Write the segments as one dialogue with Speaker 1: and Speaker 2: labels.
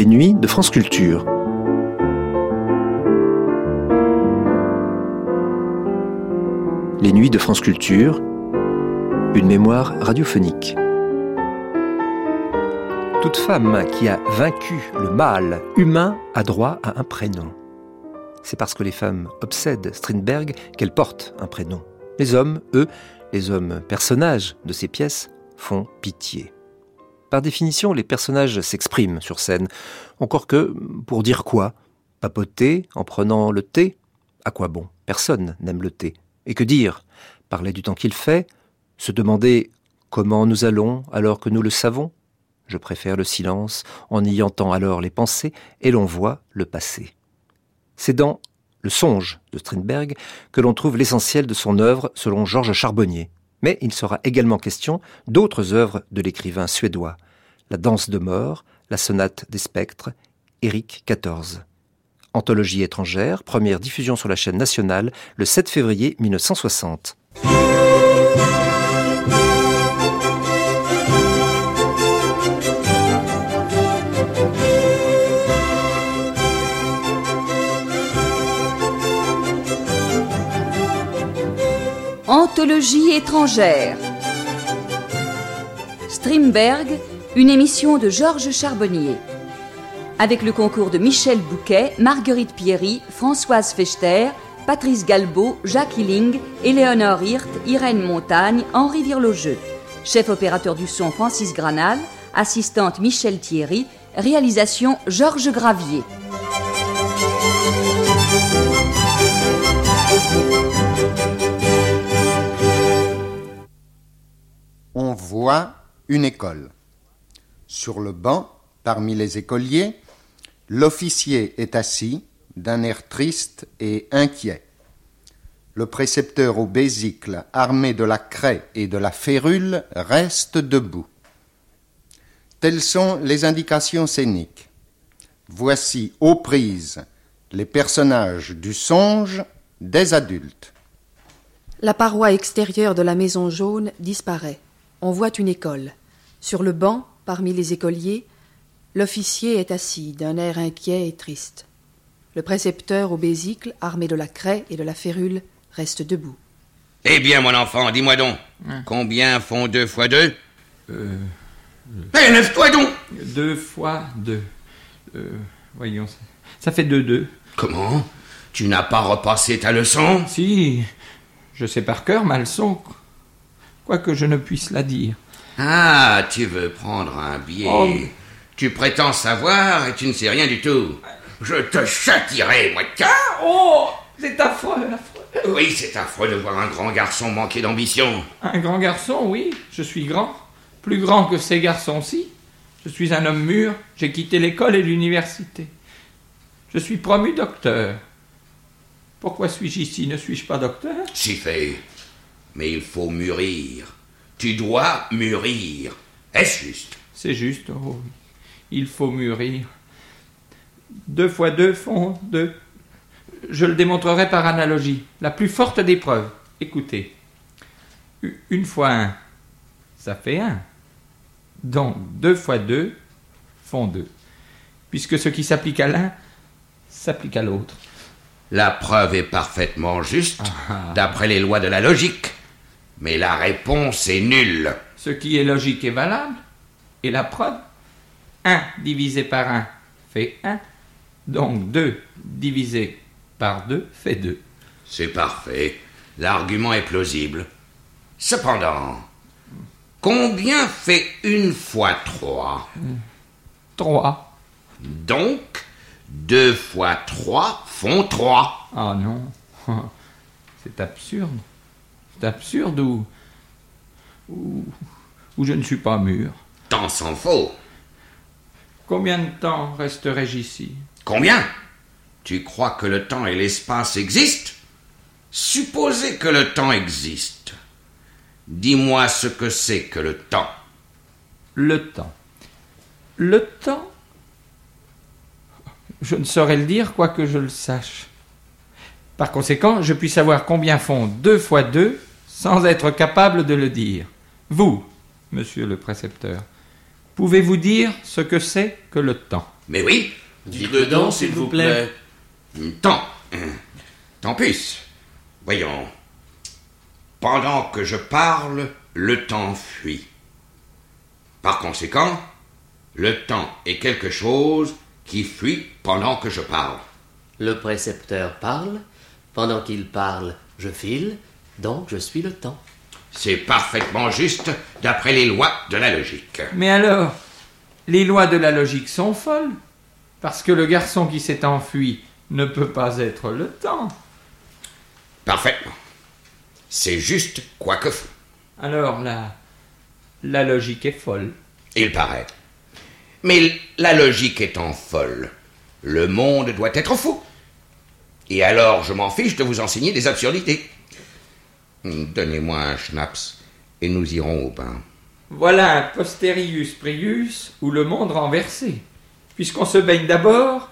Speaker 1: Les nuits de France Culture. Les nuits de France Culture, une mémoire radiophonique. Toute femme qui a vaincu le mal humain a droit à un prénom. C'est parce que les femmes obsèdent Strindberg qu'elles portent un prénom. Les hommes, eux, les hommes personnages de ces pièces, font pitié. Par définition, les personnages s'expriment sur scène. Encore que, pour dire quoi? Papoter en prenant le thé? À quoi bon? Personne n'aime le thé. Et que dire? Parler du temps qu'il fait? Se demander comment nous allons alors que nous le savons? Je préfère le silence, en y entend alors les pensées, et l'on voit le passé. C'est dans Le songe de Strindberg que l'on trouve l'essentiel de son œuvre selon Georges Charbonnier. Mais il sera également question d'autres œuvres de l'écrivain suédois. La danse de mort, la sonate des spectres, Éric XIV. Anthologie étrangère, première diffusion sur la chaîne nationale le 7 février 1960.
Speaker 2: Anthologie étrangère. Strindberg, une émission de Georges Charbonnier. Avec le concours de Michel Bouquet, Marguerite Pierry, Françoise Fechter, Patrice Galbeau, Jacques Hilling, Éléonore Hirt, Irène Montagne, Henri Virlogeux. Chef opérateur du son Francis Granal, assistante Michel Thierry, réalisation Georges Gravier.
Speaker 3: Voit une école. Sur le banc, parmi les écoliers, l'officier est assis, d'un air triste et inquiet. Le précepteur au bésicle, armé de la craie et de la férule, reste debout. Telles sont les indications scéniques. Voici aux prises les personnages du songe des adultes.
Speaker 4: La paroi extérieure de la maison jaune disparaît. On voit une école. Sur le banc, parmi les écoliers, l'officier est assis, d'un air inquiet et triste. Le précepteur au bésicle, armé de la craie et de la férule, reste debout.
Speaker 5: Eh bien, mon enfant, dis-moi donc, combien font deux fois deux?
Speaker 6: Euh,
Speaker 5: Eh, lève-toi donc
Speaker 6: deux fois deux. Euh, voyons, ça, ça fait deux deux.
Speaker 5: Comment? Tu n'as pas repassé ta leçon?
Speaker 6: Si, je sais par cœur ma leçon, quoique je ne puisse la dire.
Speaker 5: Ah, tu veux prendre un billet.
Speaker 6: Oh.
Speaker 5: Tu prétends savoir et tu ne sais rien du tout. Je te châtierai, moi. Tiens
Speaker 6: Oh, c'est affreux, affreux.
Speaker 5: Oui, c'est affreux de voir un grand garçon manquer d'ambition.
Speaker 6: Un grand garçon, oui, je suis grand. Plus grand que ces garçons-ci. Je suis un homme mûr, j'ai quitté l'école et l'université. Je suis promu docteur. Pourquoi suis-je ici Ne suis-je pas docteur?
Speaker 5: Si fait. Mais il faut mûrir. Tu dois mûrir. Est-ce juste?
Speaker 6: C'est juste, oh. Il faut mûrir. Deux fois deux font deux. Je le démontrerai par analogie. La plus forte des preuves. Écoutez. Une fois un, ça fait un. Donc deux fois deux font deux. Puisque ce qui s'applique à l'un s'applique à l'autre.
Speaker 5: La preuve est parfaitement juste,
Speaker 6: Ah.
Speaker 5: d'après les lois de la logique. Mais la réponse est nulle.
Speaker 6: Ce qui est logique est valable. Et la preuve 1 divisé par 1 fait 1. Donc 2 divisé par 2 fait 2.
Speaker 5: C'est parfait. L'argument est plausible. Cependant, combien fait une fois trois?
Speaker 6: 3.
Speaker 5: Donc, deux fois trois font trois.
Speaker 6: Ah non. C'est absurde. Absurde ou, ou. ou je ne suis pas mûr?
Speaker 5: Tant s'en faut.
Speaker 6: Combien de temps resterai-je ici?
Speaker 5: Combien? Tu crois que le temps et l'espace existent? Supposez que le temps existe. Dis-moi ce que c'est que le temps.
Speaker 6: Le temps. Le temps? Je ne saurais le dire, quoique je le sache. Par conséquent, je puis savoir combien font deux fois deux sans être capable de le dire. Vous, monsieur le précepteur, pouvez-vous dire ce que c'est que le temps?
Speaker 5: Mais oui,
Speaker 7: dites-le donc, s'il vous plaît.
Speaker 5: Temps. Tant pis. Voyons. Pendant que je parle, le temps fuit. Par conséquent, le temps est quelque chose qui fuit pendant que je parle.
Speaker 7: Le précepteur parle, pendant qu'il parle, je file, donc je suis le temps.
Speaker 5: C'est parfaitement juste d'après les lois de la logique.
Speaker 6: Mais alors, les lois de la logique sont folles, parce que le garçon qui s'est enfui ne peut pas être le temps.
Speaker 5: Parfaitement. C'est juste quoique fou.
Speaker 6: Alors la, la logique est folle.
Speaker 5: Il paraît. Mais la logique étant folle, le monde doit être fou. Et alors, je m'en fiche de vous enseigner des absurdités. Donnez-moi un schnaps et nous irons au bain.
Speaker 6: Voilà un posterius prius ou le monde renversé, puisqu'on se baigne d'abord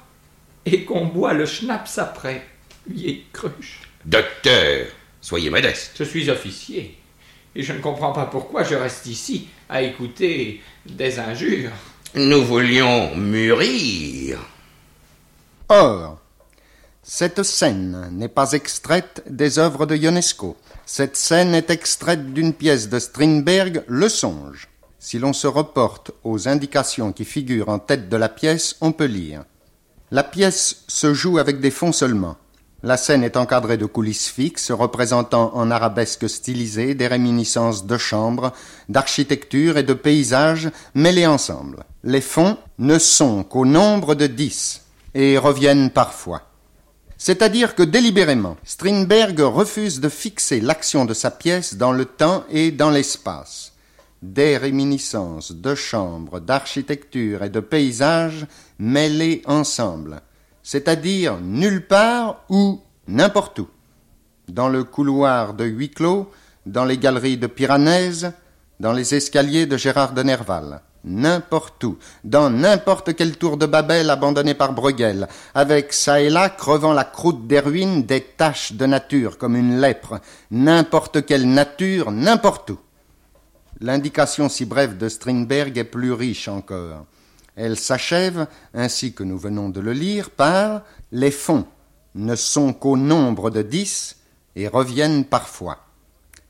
Speaker 6: et qu'on boit le schnaps après. Vieille cruche.
Speaker 5: Docteur, soyez modeste.
Speaker 6: Je suis officier, et je ne comprends pas pourquoi je reste ici à écouter des injures.
Speaker 5: Nous voulions mûrir.
Speaker 3: Or, cette scène n'est pas extraite des œuvres de Ionesco. Cette scène est extraite d'une pièce de Strindberg, Le Songe. Si l'on se reporte aux indications qui figurent en tête de la pièce, on peut lire. La pièce se joue avec des fonds seulement. La scène est encadrée de coulisses fixes représentant en arabesque stylisée des réminiscences de chambres, d'architecture et de paysages mêlés ensemble. Les fonds ne sont qu'au nombre de dix et reviennent parfois. C'est-à-dire que délibérément, Strindberg refuse de fixer l'action de sa pièce dans le temps et dans l'espace. Des réminiscences de chambres, d'architecture et de paysages mêlés ensemble, c'est-à-dire nulle part ou n'importe où. Dans le couloir de huis clos, dans les galeries de Piranèse, dans les escaliers de Gérard de Nerval n'importe où, dans n'importe quelle tour de Babel abandonnée par Bruegel, avec ça et là crevant la croûte des ruines des taches de nature comme une lèpre, n'importe quelle nature, n'importe où. L'indication si brève de Strindberg est plus riche encore. Elle s'achève, ainsi que nous venons de le lire, par les fonds ne sont qu'au nombre de dix et reviennent parfois.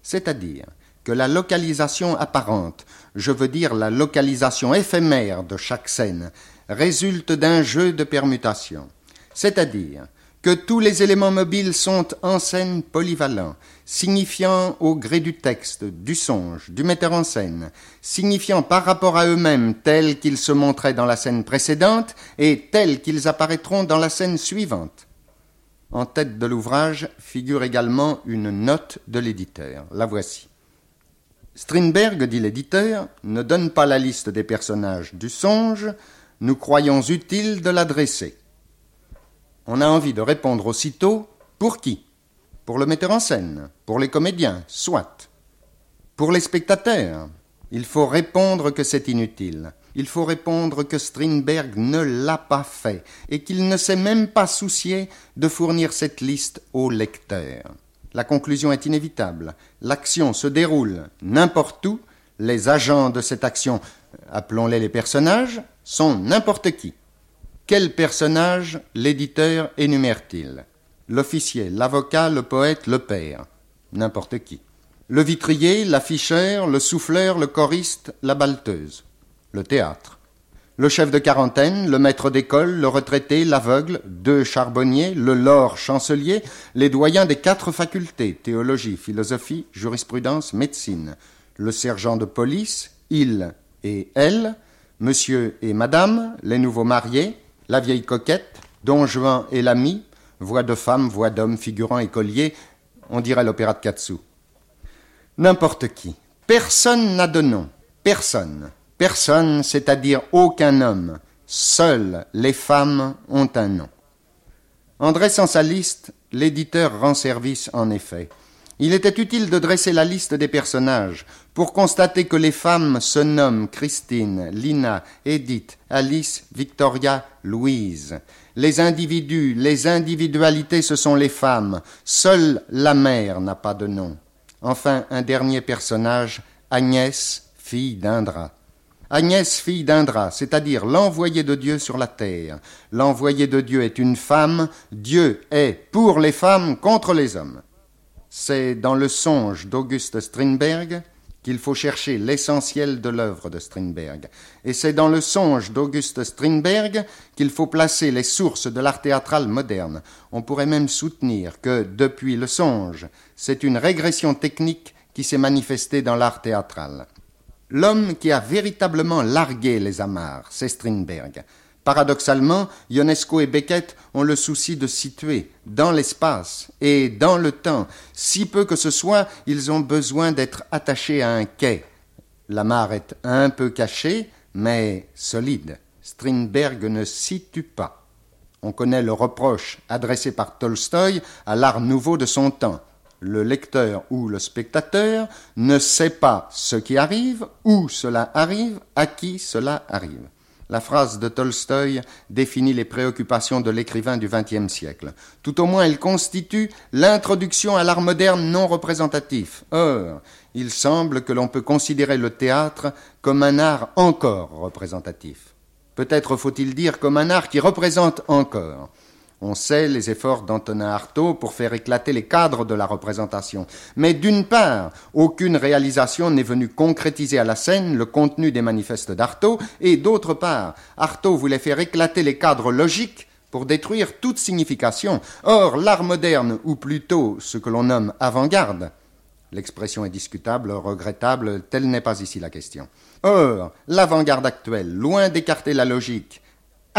Speaker 3: C'est-à-dire que la localisation apparente, je veux dire la localisation éphémère de chaque scène, résulte d'un jeu de permutations. C'est-à-dire que tous les éléments mobiles sont en scène polyvalents, signifiant au gré du texte, du songe, du metteur en scène, signifiant par rapport à eux-mêmes tels qu'ils se montraient dans la scène précédente et tels qu'ils apparaîtront dans la scène suivante. En tête de l'ouvrage figure également une note de l'éditeur. La voici. Strindberg, dit l'éditeur, ne donne pas la liste des personnages du songe, nous croyons utile de l'adresser. On a envie de répondre aussitôt pour qui? Pour le metteur en scène, pour les comédiens, soit. Pour les spectateurs, il faut répondre que c'est inutile. Il faut répondre que Strindberg ne l'a pas fait et qu'il ne s'est même pas soucié de fournir cette liste au lecteur. La conclusion est inévitable. L'action se déroule n'importe où. Les agents de cette action, appelons-les les personnages, sont n'importe qui. Quel personnage l'éditeur énumère-t-il? L'officier, l'avocat, le poète, le père. N'importe qui. Le vitrier, l'afficheur, le souffleur, le choriste, la balteuse. Le théâtre le chef de quarantaine, le maître d'école, le retraité, l'aveugle, deux charbonniers, le lord chancelier, les doyens des quatre facultés, théologie, philosophie, jurisprudence, médecine, le sergent de police, il et elle, monsieur et madame, les nouveaux mariés, la vieille coquette, don Juan et l'ami, voix de femme, voix d'homme, figurant écolier, on dirait l'opéra de Katsu. N'importe qui. Personne n'a de nom. Personne. Personne, c'est-à-dire aucun homme, Seules les femmes ont un nom. En dressant sa liste, l'éditeur rend service en effet. Il était utile de dresser la liste des personnages pour constater que les femmes se nomment Christine, Lina, Edith, Alice, Victoria, Louise. Les individus, les individualités, ce sont les femmes. Seule la mère n'a pas de nom. Enfin, un dernier personnage, Agnès, fille d'Indra. Agnès, fille d'Indra, c'est-à-dire l'envoyé de Dieu sur la terre. L'envoyé de Dieu est une femme, Dieu est pour les femmes contre les hommes. C'est dans le songe d'Auguste Strindberg qu'il faut chercher l'essentiel de l'œuvre de Strindberg. Et c'est dans le songe d'Auguste Strindberg qu'il faut placer les sources de l'art théâtral moderne. On pourrait même soutenir que, depuis le songe, c'est une régression technique qui s'est manifestée dans l'art théâtral. L'homme qui a véritablement largué les amarres, c'est Strindberg. Paradoxalement, Ionesco et Beckett ont le souci de situer dans l'espace et dans le temps, si peu que ce soit, ils ont besoin d'être attachés à un quai. La mare est un peu cachée, mais solide. Strindberg ne situe pas. On connaît le reproche adressé par Tolstoï à l'art nouveau de son temps. Le lecteur ou le spectateur ne sait pas ce qui arrive, où cela arrive, à qui cela arrive. La phrase de Tolstoï définit les préoccupations de l'écrivain du XXe siècle. Tout au moins, elle constitue l'introduction à l'art moderne non représentatif. Or, il semble que l'on peut considérer le théâtre comme un art encore représentatif. Peut-être faut-il dire comme un art qui représente encore. On sait les efforts d'Antonin Artaud pour faire éclater les cadres de la représentation. Mais d'une part, aucune réalisation n'est venue concrétiser à la scène le contenu des manifestes d'Artaud, et d'autre part, Artaud voulait faire éclater les cadres logiques pour détruire toute signification. Or, l'art moderne, ou plutôt ce que l'on nomme avant-garde, l'expression est discutable, regrettable, telle n'est pas ici la question. Or, l'avant-garde actuelle, loin d'écarter la logique,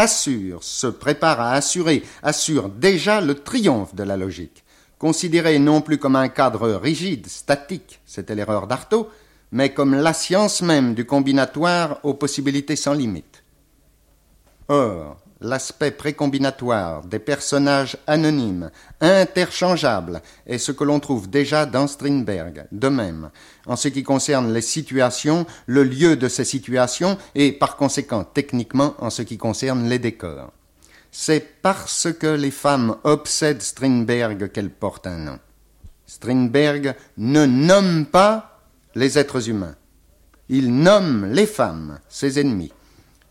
Speaker 3: assure, se prépare à assurer, assure déjà le triomphe de la logique. Considéré non plus comme un cadre rigide, statique, c'était l'erreur d'Artaud, mais comme la science même du combinatoire aux possibilités sans limite. Or, l'aspect précombinatoire des personnages anonymes, interchangeables, est ce que l'on trouve déjà dans Strindberg. De même, en ce qui concerne les situations, le lieu de ces situations, et par conséquent techniquement en ce qui concerne les décors. C'est parce que les femmes obsèdent Strindberg qu'elles portent un nom. Strindberg ne nomme pas les êtres humains. Il nomme les femmes, ses ennemis.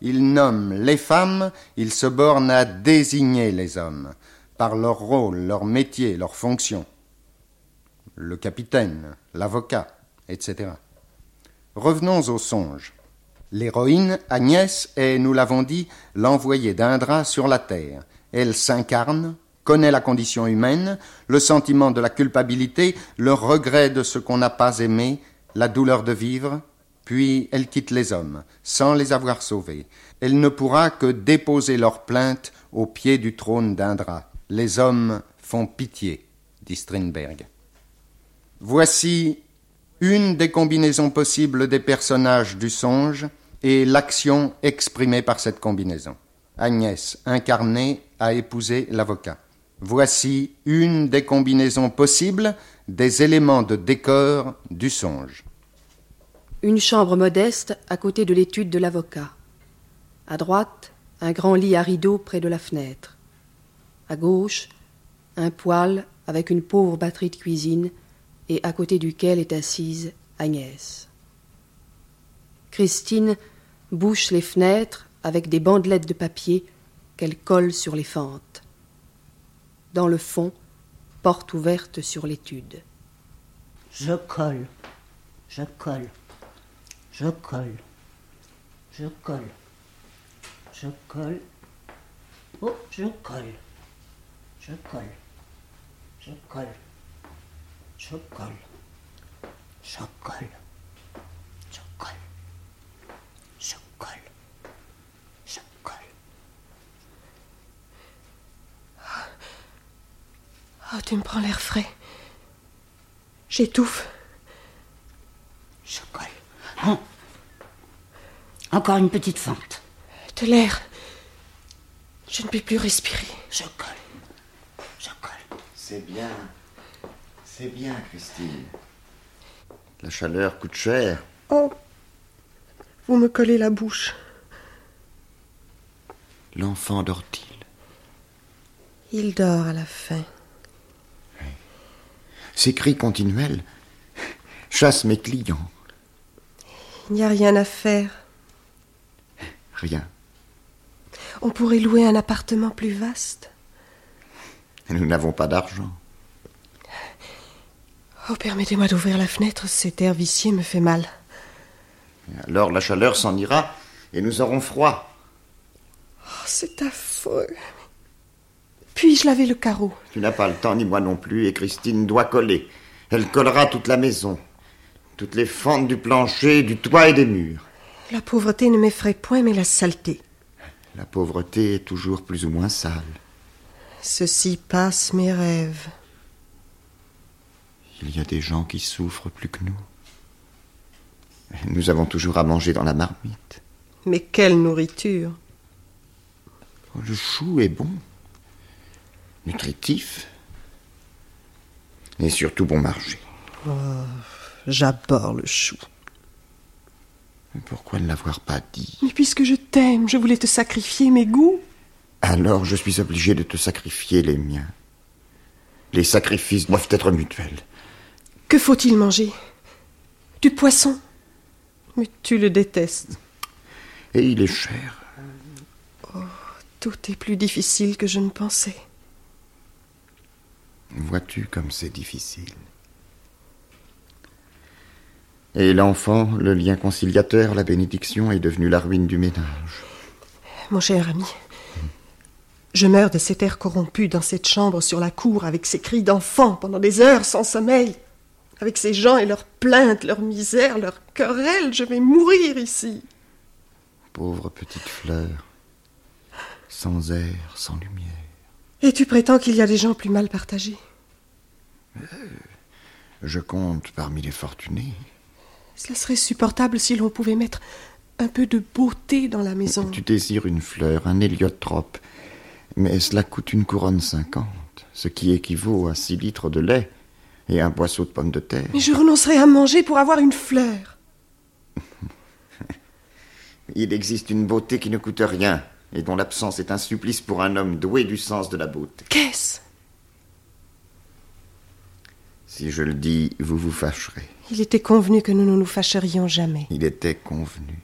Speaker 3: Il nomme les femmes, il se borne à désigner les hommes, par leur rôle, leur métier, leur fonction. Le capitaine, l'avocat, etc. Revenons au songe. L'héroïne, Agnès, est, nous l'avons dit, l'envoyée d'Indra sur la terre. Elle s'incarne, connaît la condition humaine, le sentiment de la culpabilité, le regret de ce qu'on n'a pas aimé, la douleur de vivre, puis elle quitte les hommes, sans les avoir sauvés. Elle ne pourra que déposer leur plainte au pied du trône d'Indra. Les hommes font pitié, dit Strindberg. Voici une des combinaisons possibles des personnages du songe et l'action exprimée par cette combinaison. Agnès, incarnée, a épousé l'avocat. Voici une des combinaisons possibles des éléments de décor du songe.
Speaker 4: Une chambre modeste à côté de l'étude de l'avocat. À droite, un grand lit à rideaux près de la fenêtre. À gauche, un poêle avec une pauvre batterie de cuisine et à côté duquel est assise Agnès. Christine bouche les fenêtres avec des bandelettes de papier qu'elle colle sur les fentes. Dans le fond, porte ouverte sur l'étude.
Speaker 8: Je colle, je colle. Je colle. Je colle. Je colle. Oh, je colle. Je colle. Je colle. Je colle. Je colle. Je colle. Je colle. Je colle.
Speaker 4: Oh, tu me prends l'air frais. J'étouffe.
Speaker 8: Je colle. Encore une petite fente.
Speaker 4: De l'air.
Speaker 9: Je ne peux plus respirer.
Speaker 8: Je colle. Je colle.
Speaker 10: C'est bien. C'est bien, Christine. La chaleur coûte cher.
Speaker 9: Oh Vous me collez la bouche.
Speaker 10: L'enfant dort-il?
Speaker 9: Il dort à la fin.
Speaker 10: Ces cris continuels chassent mes clients.
Speaker 9: Il n'y a rien à faire.
Speaker 10: Rien.
Speaker 9: On pourrait louer un appartement plus vaste.
Speaker 10: Nous n'avons pas d'argent.
Speaker 9: Oh, permettez-moi d'ouvrir la fenêtre, cet air vicié me fait mal.
Speaker 10: Alors la chaleur s'en ira et nous aurons froid.
Speaker 9: Oh, c'est affreux. Puis-je laver le carreau?
Speaker 10: Tu n'as pas le temps, ni moi non plus, et Christine doit coller. Elle collera toute la maison. Toutes les fentes du plancher, du toit et des murs.
Speaker 9: La pauvreté ne m'effraie point, mais la saleté.
Speaker 10: La pauvreté est toujours plus ou moins sale.
Speaker 9: Ceci passe mes rêves.
Speaker 10: Il y a des gens qui souffrent plus que nous. Nous avons toujours à manger dans la marmite.
Speaker 9: Mais quelle nourriture
Speaker 10: Oh, Le chou est bon, nutritif, et surtout bon marché.
Speaker 9: Oh, J'aborde le chou.
Speaker 10: Mais Pourquoi ne l'avoir pas dit?
Speaker 9: Mais puisque je t'aime, je voulais te sacrifier mes goûts.
Speaker 10: Alors je suis obligé de te sacrifier les miens. Les sacrifices doivent être mutuels.
Speaker 9: Que faut-il manger? Du poisson? Mais tu le détestes.
Speaker 10: Et il est cher.
Speaker 9: Tout est plus difficile que je ne pensais.
Speaker 10: Vois-tu comme c'est difficile? Et l'enfant, le lien conciliateur, la bénédiction, est devenu la ruine du ménage.
Speaker 9: Mon cher ami, je meurs de cet air corrompu dans cette chambre sur la cour avec ces cris d'enfants pendant des heures sans sommeil. Avec ces gens et leurs plaintes, leurs misères, leurs querelles, je vais mourir ici.
Speaker 10: Pauvre petite fleur, sans air, sans lumière.
Speaker 9: Et tu prétends qu'il y a des gens plus mal partagés?
Speaker 10: Je compte parmi les fortunés.
Speaker 9: Cela serait supportable si l'on pouvait mettre un peu de beauté dans la maison.
Speaker 10: Tu désires une fleur, un héliotrope, mais cela coûte une couronne cinquante, ce qui équivaut à six litres de lait et un boisseau de pommes de terre.
Speaker 9: Mais je renoncerai à manger pour avoir une fleur.
Speaker 10: Il existe une beauté qui ne coûte rien et dont l'absence est un supplice pour un homme doué du sens de la beauté.
Speaker 9: Qu'est-ce?
Speaker 10: Si je le dis, vous vous fâcherez.
Speaker 9: Il était convenu que nous ne nous fâcherions jamais.
Speaker 10: Il était convenu.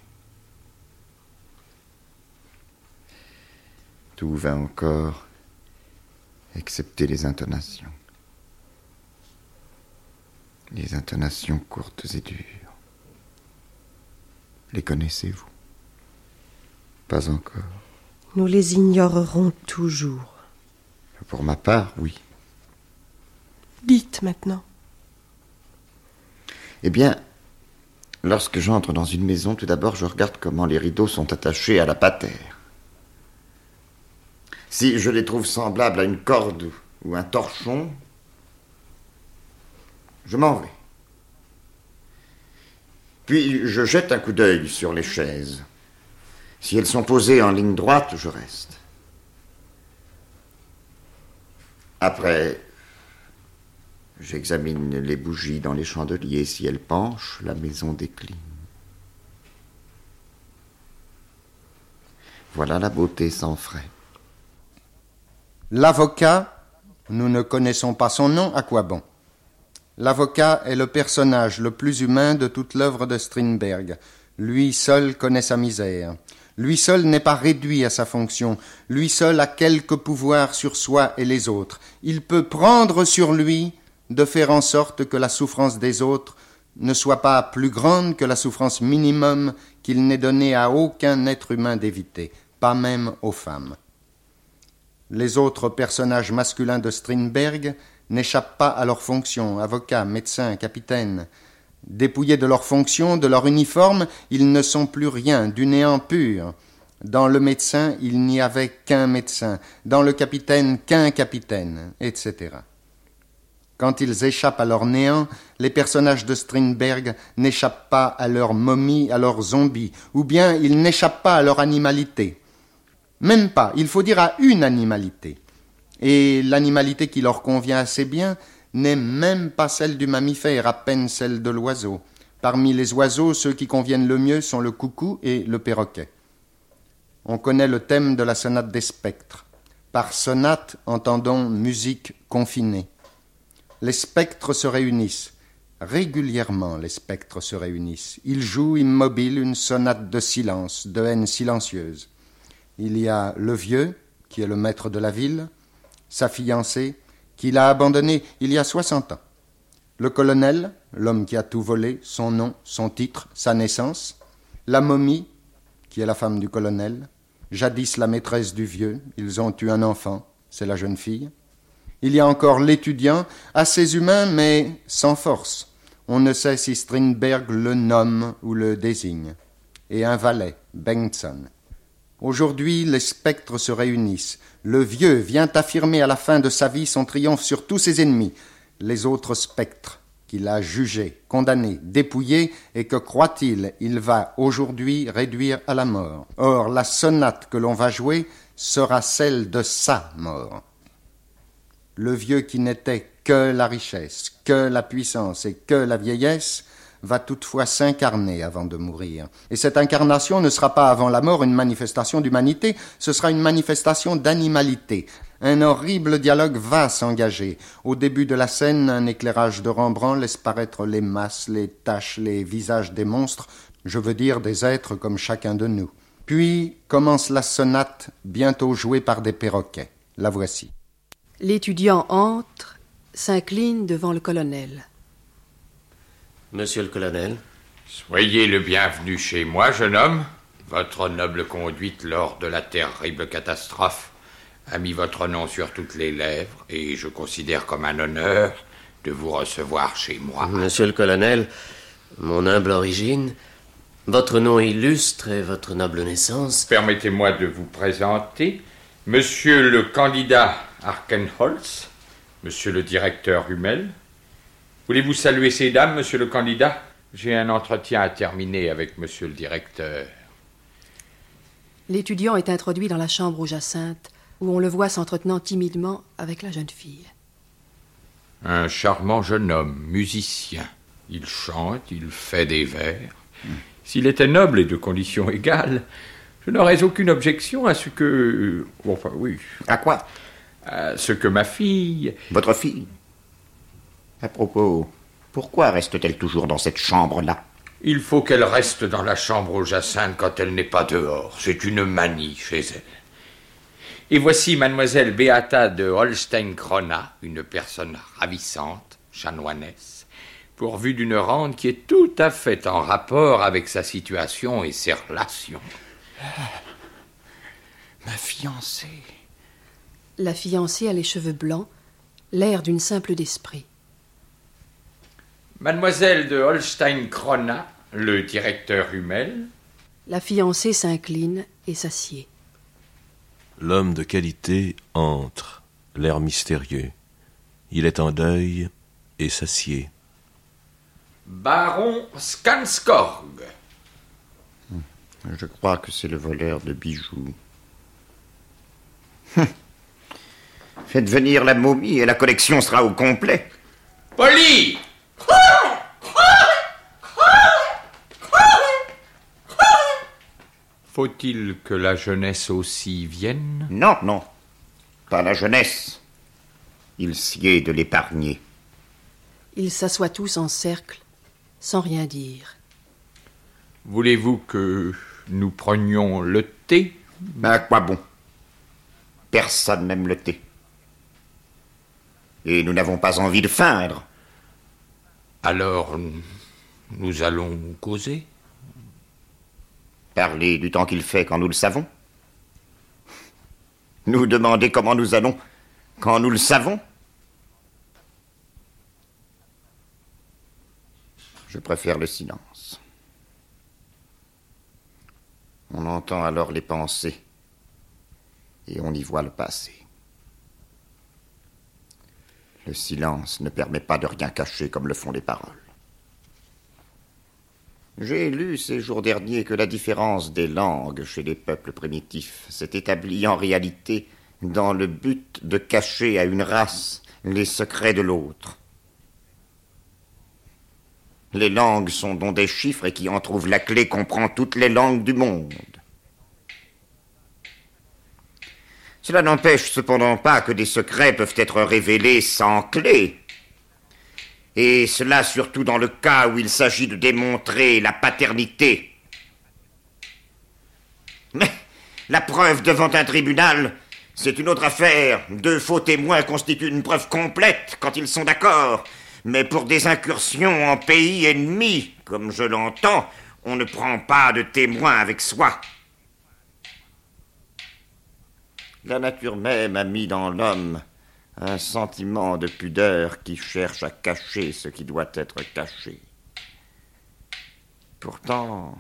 Speaker 10: Tout va encore, excepté les intonations. Les intonations courtes et dures. Les connaissez-vous? Pas encore.
Speaker 9: Nous les ignorerons toujours.
Speaker 10: Pour ma part, oui.
Speaker 9: Dites maintenant.
Speaker 10: Eh bien, lorsque j'entre dans une maison, tout d'abord, je regarde comment les rideaux sont attachés à la patère. Si je les trouve semblables à une corde ou un torchon, je m'en vais. Puis je jette un coup d'œil sur les chaises. Si elles sont posées en ligne droite, je reste. Après, j'examine les bougies dans les chandeliers. Si elles penchent, la maison décline. Voilà la beauté sans frais.
Speaker 3: L'avocat, nous ne connaissons pas son nom, à quoi bon? L'avocat est le personnage le plus humain de toute l'œuvre de Strindberg. Lui seul connaît sa misère. Lui seul n'est pas réduit à sa fonction. Lui seul a quelque pouvoir sur soi et les autres. Il peut prendre sur lui de faire en sorte que la souffrance des autres ne soit pas plus grande que la souffrance minimum qu'il n'est donné à aucun être humain d'éviter, pas même aux femmes. Les autres personnages masculins de Strindberg n'échappent pas à leurs fonctions, avocats, médecins, capitaines. Dépouillés de leurs fonctions, de leur uniforme, ils ne sont plus rien, du néant pur. Dans le médecin, il n'y avait qu'un médecin, dans le capitaine, qu'un capitaine, etc. Quand ils échappent à leur néant, les personnages de Strindberg n'échappent pas à leur momie, à leur zombie, ou bien ils n'échappent pas à leur animalité. Même pas, il faut dire à une animalité. Et l'animalité qui leur convient assez bien n'est même pas celle du mammifère, à peine celle de l'oiseau. Parmi les oiseaux, ceux qui conviennent le mieux sont le coucou et le perroquet. On connaît le thème de la sonate des spectres. Par sonate, entendons musique confinée. Les spectres se réunissent. Régulièrement, les spectres se réunissent. Ils jouent immobiles une sonate de silence, de haine silencieuse. Il y a le vieux, qui est le maître de la ville, sa fiancée, qu'il a abandonnée il y a soixante ans. Le colonel, l'homme qui a tout volé, son nom, son titre, sa naissance. La momie, qui est la femme du colonel. Jadis la maîtresse du vieux, ils ont eu un enfant, c'est la jeune fille. Il y a encore l'étudiant, assez humain mais sans force. On ne sait si Strindberg le nomme ou le désigne. Et un valet, Bengtson. Aujourd'hui, les spectres se réunissent. Le vieux vient affirmer à la fin de sa vie son triomphe sur tous ses ennemis, les autres spectres qu'il a jugés, condamnés, dépouillés, et que croit-il, il va aujourd'hui réduire à la mort. Or, la sonate que l'on va jouer sera celle de sa mort le vieux qui n'était que la richesse, que la puissance et que la vieillesse, va toutefois s'incarner avant de mourir. Et cette incarnation ne sera pas avant la mort une manifestation d'humanité, ce sera une manifestation d'animalité. Un horrible dialogue va s'engager. Au début de la scène, un éclairage de Rembrandt laisse paraître les masses, les taches, les visages des monstres, je veux dire des êtres comme chacun de nous. Puis commence la sonate, bientôt jouée par des perroquets. La voici.
Speaker 4: L'étudiant entre, s'incline devant le colonel.
Speaker 7: Monsieur le colonel.
Speaker 6: Soyez le bienvenu chez moi, jeune homme. Votre noble conduite lors de la terrible catastrophe a mis votre nom sur toutes les lèvres et je considère comme un honneur de vous recevoir chez moi.
Speaker 7: Monsieur le colonel, mon humble origine, votre nom illustre et votre noble naissance.
Speaker 6: Permettez-moi de vous présenter Monsieur le candidat Arkenholz, monsieur le directeur Hummel. Voulez-vous saluer ces dames, monsieur le candidat? J'ai un entretien à terminer avec monsieur le directeur.
Speaker 4: L'étudiant est introduit dans la chambre aux Jacinthe, où on le voit s'entretenant timidement avec la jeune fille.
Speaker 6: Un charmant jeune homme, musicien. Il chante, il fait des vers. S'il était noble et de conditions égales, je n'aurais aucune objection à ce que. Euh, enfin, oui.
Speaker 10: À quoi?
Speaker 6: À ce que ma fille.
Speaker 10: Votre fille À propos, pourquoi reste-t-elle toujours dans cette chambre-là?
Speaker 6: Il faut qu'elle reste dans la chambre aux Jacinthe quand elle n'est pas dehors. C'est une manie chez elle. Et voici mademoiselle Beata de Holstein-Krona, une personne ravissante, chanoinesse, pourvue d'une rente qui est tout à fait en rapport avec sa situation et ses relations.
Speaker 10: Ma fiancée.
Speaker 4: La fiancée a les cheveux blancs, l'air d'une simple d'esprit.
Speaker 6: Mademoiselle de Holstein-Krona, le directeur Hummel.
Speaker 4: La fiancée s'incline et s'assied.
Speaker 11: L'homme de qualité entre, l'air mystérieux. Il est en deuil et s'assied.
Speaker 6: Baron Skanskorg.
Speaker 12: Je crois que c'est le voleur de bijoux.
Speaker 10: Faites venir la momie et la collection sera au complet.
Speaker 6: Polly Faut-il que la jeunesse aussi vienne?
Speaker 10: Non, non. Pas la jeunesse. Il sied de l'épargner.
Speaker 4: Ils s'assoient tous en cercle, sans rien dire.
Speaker 6: Voulez-vous que nous prenions le thé?
Speaker 10: Mais à quoi bon? Personne n'aime le thé. Et nous n'avons pas envie de feindre.
Speaker 6: Alors, nous allons causer
Speaker 10: Parler du temps qu'il fait quand nous le savons Nous demander comment nous allons quand nous le savons Je préfère le silence. On entend alors les pensées et on y voit le passé. Le silence ne permet pas de rien cacher comme le font les paroles. J'ai lu ces jours derniers que la différence des langues chez les peuples primitifs s'est établie en réalité dans le but de cacher à une race les secrets de l'autre. Les langues sont donc des chiffres et qui en trouvent la clé comprend toutes les langues du monde. Cela n'empêche cependant pas que des secrets peuvent être révélés sans clé. Et cela surtout dans le cas où il s'agit de démontrer la paternité. Mais la preuve devant un tribunal, c'est une autre affaire. Deux faux témoins constituent une preuve complète quand ils sont d'accord. Mais pour des incursions en pays ennemi, comme je l'entends, on ne prend pas de témoins avec soi. La nature même a mis dans l'homme un sentiment de pudeur qui cherche à cacher ce qui doit être caché. Pourtant,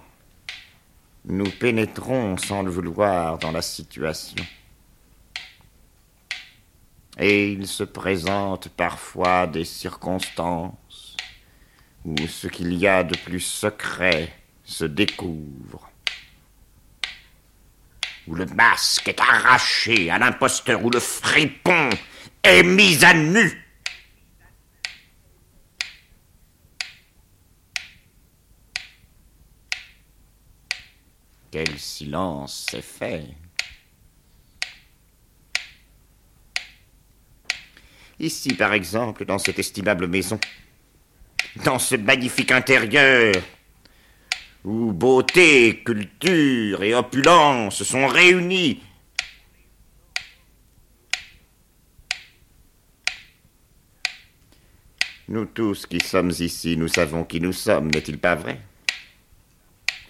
Speaker 10: nous pénétrons sans le vouloir dans la situation. Et il se présente parfois des circonstances où ce qu'il y a de plus secret se découvre où le masque est arraché à l'imposteur, où le fripon est mis à nu. Quel silence s'est fait. Ici, par exemple, dans cette estimable maison, dans ce magnifique intérieur, où beauté, culture et opulence sont réunis. Nous tous qui sommes ici, nous savons qui nous sommes, n'est-il pas vrai?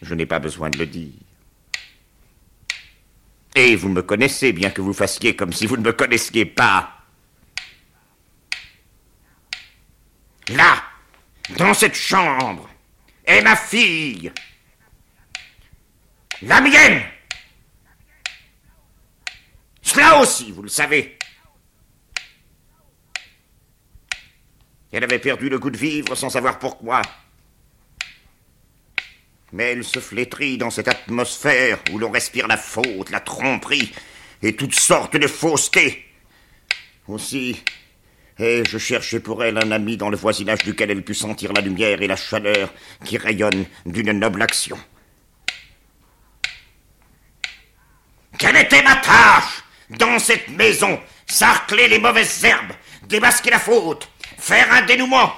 Speaker 10: Je n'ai pas besoin de le dire. Et vous me connaissez, bien que vous fassiez comme si vous ne me connaissiez pas. Là, dans cette chambre, est ma fille. La mienne Cela aussi, vous le savez. Elle avait perdu le goût de vivre sans savoir pourquoi. Mais elle se flétrit dans cette atmosphère où l'on respire la faute, la tromperie et toutes sortes de faussetés. Aussi, ai-je cherché pour elle un ami dans le voisinage duquel elle put sentir la lumière et la chaleur qui rayonnent d'une noble action. Quelle était ma tâche dans cette maison? Sarcler les mauvaises herbes, démasquer la faute, faire un dénouement,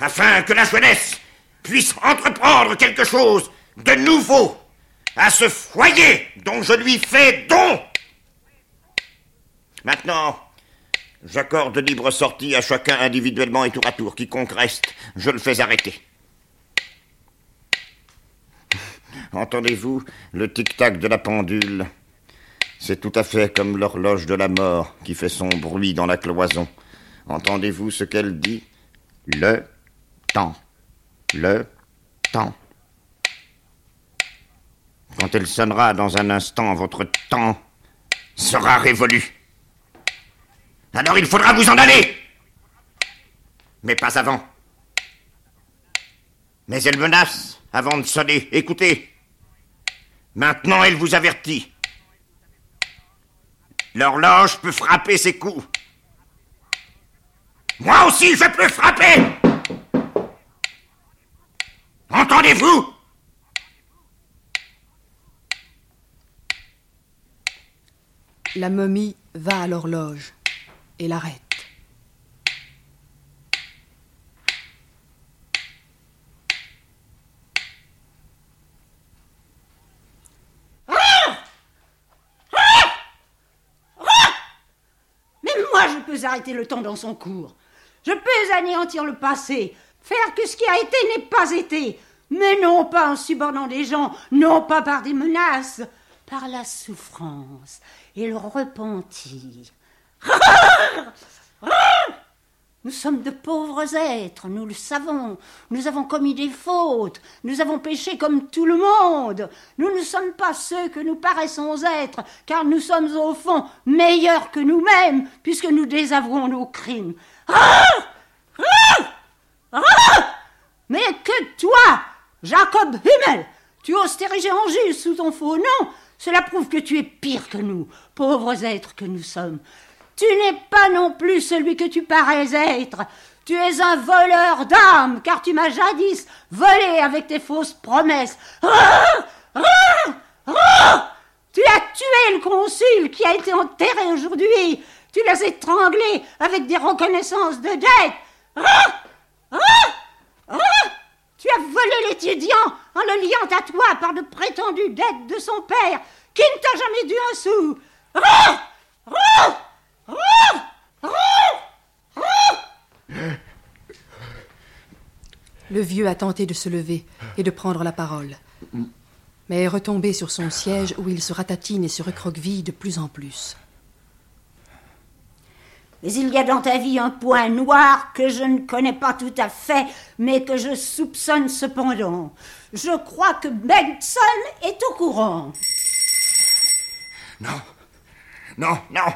Speaker 10: afin que la jeunesse puisse entreprendre quelque chose de nouveau à ce foyer dont je lui fais don. Maintenant, j'accorde libre sortie à chacun individuellement et tour à tour. Quiconque reste, je le fais arrêter. Entendez-vous le tic-tac de la pendule? C'est tout à fait comme l'horloge de la mort qui fait son bruit dans la cloison. Entendez-vous ce qu'elle dit? Le temps. Le temps. Quand elle sonnera dans un instant, votre temps sera révolu. Alors il faudra vous en aller. Mais pas avant. Mais elle menace avant de sonner. Écoutez. Maintenant, elle vous avertit. L'horloge peut frapper ses coups. Moi aussi, je peux frapper. Entendez-vous?
Speaker 4: La momie va à l'horloge et l'arrête.
Speaker 13: arrêter le temps dans son cours. Je peux anéantir le passé, faire que ce qui a été n'ait pas été, mais non pas en subornant des gens, non pas par des menaces, par la souffrance et le repentir. Nous sommes de pauvres êtres, nous le savons. Nous avons commis des fautes, nous avons péché comme tout le monde. Nous ne sommes pas ceux que nous paraissons être, car nous sommes au fond meilleurs que nous-mêmes, puisque nous désavouons nos crimes. Mais que toi, Jacob Hummel, tu oses t'ériger en juge sous ton faux nom Cela prouve que tu es pire que nous, pauvres êtres que nous sommes. Tu n'es pas non plus celui que tu parais être. Tu es un voleur d'âmes, car tu m'as jadis volé avec tes fausses promesses. Tu as tué le consul qui a été enterré aujourd'hui. Tu l'as étranglé avec des reconnaissances de dette. Tu as volé l'étudiant en le liant à toi par de prétendues dettes de son père qui ne t'a jamais dû un sou.
Speaker 4: Le vieux a tenté de se lever et de prendre la parole, mais est retombé sur son siège où il se ratatine et se recroqueville de plus en plus.
Speaker 13: Mais il y a dans ta vie un point noir que je ne connais pas tout à fait, mais que je soupçonne cependant. Je crois que Benson est au courant.
Speaker 8: Non, non, non,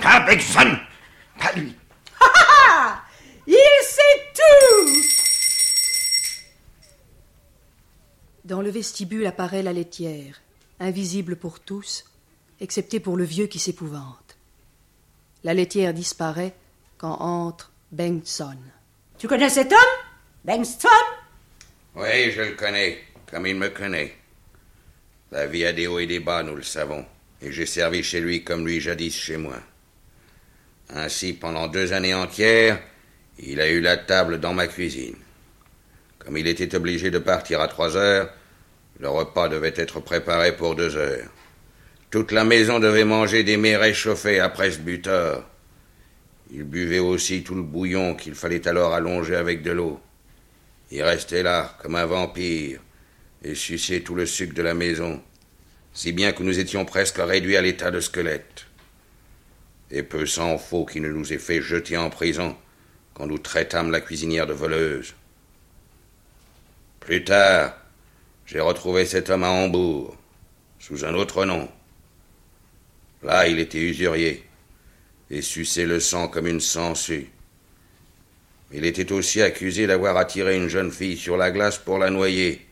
Speaker 8: pas Benson, pas lui.
Speaker 13: Il sait tout
Speaker 4: Dans le vestibule apparaît la laitière, invisible pour tous, excepté pour le vieux qui s'épouvante. La laitière disparaît quand entre Bengtson.
Speaker 13: Tu connais cet homme? Bengtson?
Speaker 5: Oui, je le connais, comme il me connaît. La vie a des hauts et des bas, nous le savons, et j'ai servi chez lui comme lui jadis chez moi. Ainsi, pendant deux années entières, il a eu la table dans ma cuisine. Comme il était obligé de partir à trois heures, le repas devait être préparé pour deux heures. Toute la maison devait manger des mets réchauffés après ce buteur. Il buvait aussi tout le bouillon qu'il fallait alors allonger avec de l'eau. Il restait là, comme un vampire, et suçait tout le sucre de la maison, si bien que nous étions presque réduits à l'état de squelette. Et peu s'en faut qu'il ne nous ait fait jeter en prison quand nous traitâmes la cuisinière de voleuse. Plus tard, j'ai retrouvé cet homme à Hambourg, sous un autre nom. Là, il était usurier, et suçait le sang comme une sangsue. Il était aussi accusé d'avoir attiré une jeune fille sur la glace pour la noyer,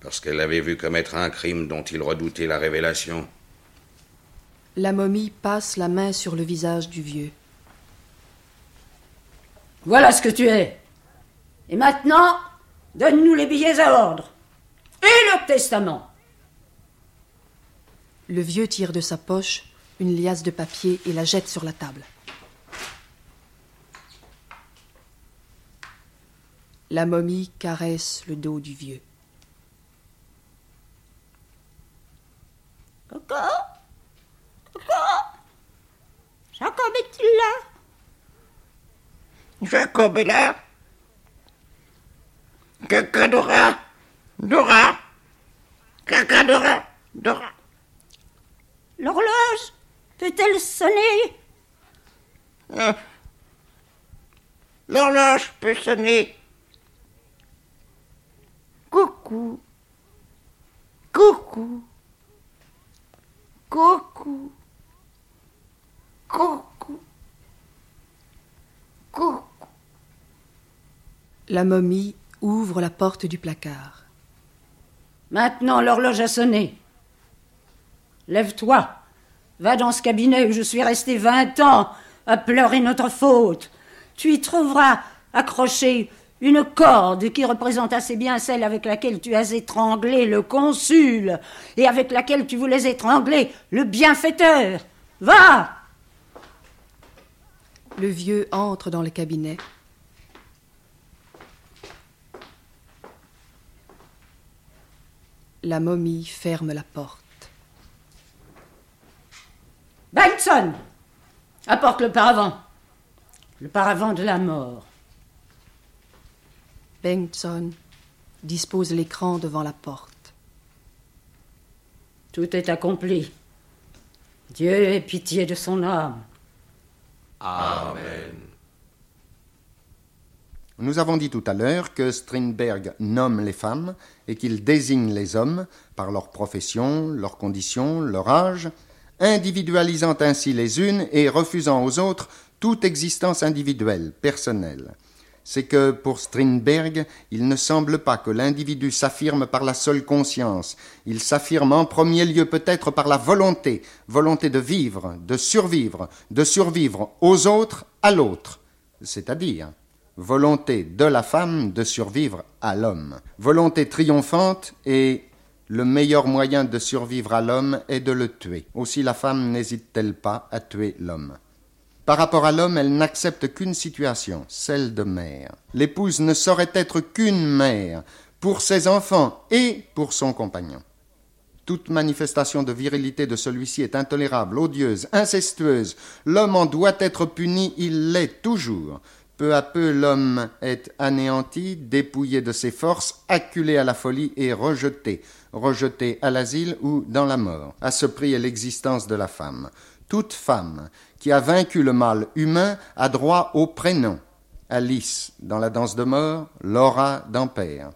Speaker 5: parce qu'elle l'avait vu commettre un crime dont il redoutait la révélation.
Speaker 4: La momie passe la main sur le visage du vieux.
Speaker 13: Voilà ce que tu es. Et maintenant, donne-nous les billets à ordre. Et le testament.
Speaker 4: Le vieux tire de sa poche une liasse de papier et la jette sur la table. La momie caresse le dos du vieux.
Speaker 13: Coco Jacob est-il là?
Speaker 8: Jacob est là. Caca Dora Dora Caca Dora Dora
Speaker 13: L'horloge peut-elle sonner?
Speaker 8: Euh, L'horloge peut sonner. Coucou. Coucou. Coucou. Coucou. Coucou.
Speaker 4: La momie ouvre la porte du placard.
Speaker 13: Maintenant, l'horloge a sonné. Lève-toi. Va dans ce cabinet où je suis resté vingt ans à pleurer notre faute. Tu y trouveras accrochée une corde qui représente assez bien celle avec laquelle tu as étranglé le consul et avec laquelle tu voulais étrangler le bienfaiteur. Va
Speaker 4: Le vieux entre dans le cabinet. La momie ferme la porte.
Speaker 13: Benson Apporte le paravent. Le paravent de la mort.
Speaker 4: Bengtson dispose l'écran devant la porte.
Speaker 13: Tout est accompli. Dieu ait pitié de son âme.
Speaker 11: Amen.
Speaker 3: Nous avons dit tout à l'heure que Strindberg nomme les femmes et qu'il désigne les hommes par leur profession, leurs conditions, leur âge, individualisant ainsi les unes et refusant aux autres toute existence individuelle, personnelle. C'est que pour Strindberg, il ne semble pas que l'individu s'affirme par la seule conscience. Il s'affirme en premier lieu peut-être par la volonté, volonté de vivre, de survivre, de survivre aux autres, à l'autre, c'est-à-dire volonté de la femme de survivre à l'homme. Volonté triomphante et le meilleur moyen de survivre à l'homme est de le tuer. Aussi la femme n'hésite-t-elle pas à tuer l'homme. Par rapport à l'homme, elle n'accepte qu'une situation, celle de mère. L'épouse ne saurait être qu'une mère, pour ses enfants et pour son compagnon. Toute manifestation de virilité de celui-ci est intolérable, odieuse, incestueuse. L'homme en doit être puni, il l'est toujours. Peu à peu, l'homme est anéanti, dépouillé de ses forces, acculé à la folie et rejeté, rejeté à l'asile ou dans la mort. À ce prix est l'existence de la femme. Toute femme qui a vaincu le mal humain a droit au prénom. Alice dans la danse de mort, Laura dans Père.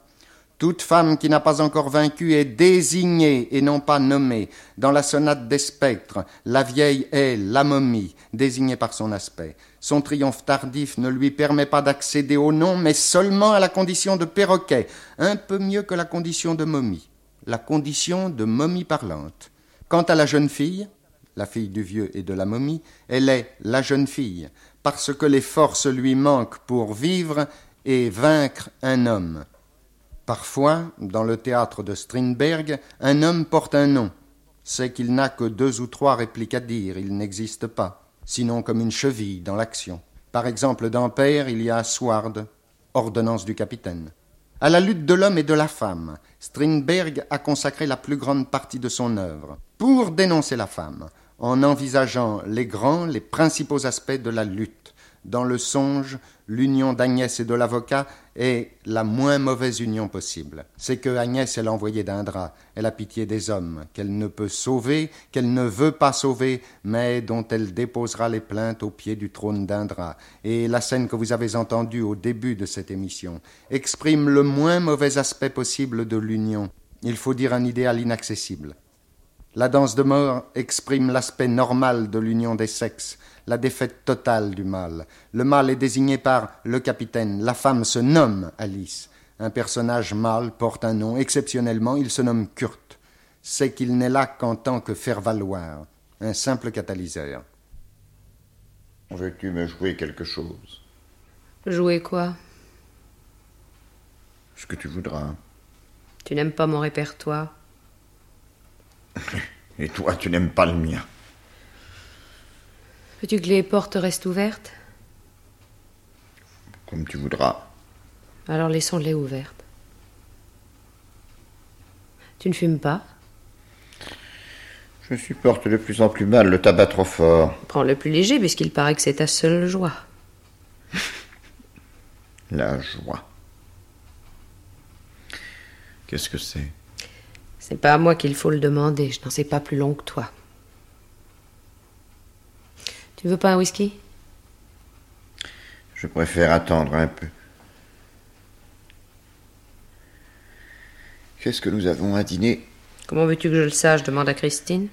Speaker 3: Toute femme qui n'a pas encore vaincu est désignée et non pas nommée. Dans la sonate des spectres, la vieille est la momie, désignée par son aspect. Son triomphe tardif ne lui permet pas d'accéder au nom, mais seulement à la condition de perroquet, un peu mieux que la condition de momie, la condition de momie parlante. Quant à la jeune fille, la fille du vieux et de la momie, elle est la jeune fille, parce que les forces lui manquent pour vivre et vaincre un homme. Parfois, dans le théâtre de Strindberg, un homme porte un nom. C'est qu'il n'a que deux ou trois répliques à dire, il n'existe pas, sinon comme une cheville dans l'action. Par exemple, dans Père, il y a Sward, ordonnance du capitaine. À la lutte de l'homme et de la femme, Strindberg a consacré la plus grande partie de son œuvre pour dénoncer la femme, en envisageant les grands, les principaux aspects de la lutte. Dans le songe, l'union d'Agnès et de l'avocat est la moins mauvaise union possible. C'est que Agnès est l'envoyée d'Indra, elle a pitié des hommes, qu'elle ne peut sauver, qu'elle ne veut pas sauver, mais dont elle déposera les plaintes au pied du trône d'Indra. Et la scène que vous avez entendue au début de cette émission exprime le moins mauvais aspect possible de l'union. Il faut dire un idéal inaccessible. La danse de mort exprime l'aspect normal de l'union des sexes, la défaite totale du mal. Le mal est désigné par le capitaine, la femme se nomme Alice. Un personnage mâle porte un nom, exceptionnellement il se nomme Kurt. C'est qu'il n'est là qu'en tant que faire-valoir, un simple catalyseur.
Speaker 10: Veux-tu me jouer quelque chose?
Speaker 14: Jouer quoi?
Speaker 10: Ce que tu voudras.
Speaker 14: Tu n'aimes pas mon répertoire?
Speaker 10: Et toi, tu n'aimes pas le mien.
Speaker 14: Veux-tu que les portes restent ouvertes?
Speaker 10: Comme tu voudras.
Speaker 14: Alors laissons-les ouvertes. Tu ne fumes pas?
Speaker 10: Je supporte de plus en plus mal le tabac trop fort.
Speaker 14: Prends le plus léger, puisqu'il paraît que c'est ta seule joie.
Speaker 10: La joie. Qu'est-ce que c'est?
Speaker 14: C'est pas à moi qu'il faut le demander, je n'en sais pas plus long que toi. Tu veux pas un whisky?
Speaker 10: Je préfère attendre un peu. Qu'est-ce que nous avons à dîner?
Speaker 14: Comment veux-tu que je le sache? demande à Christine.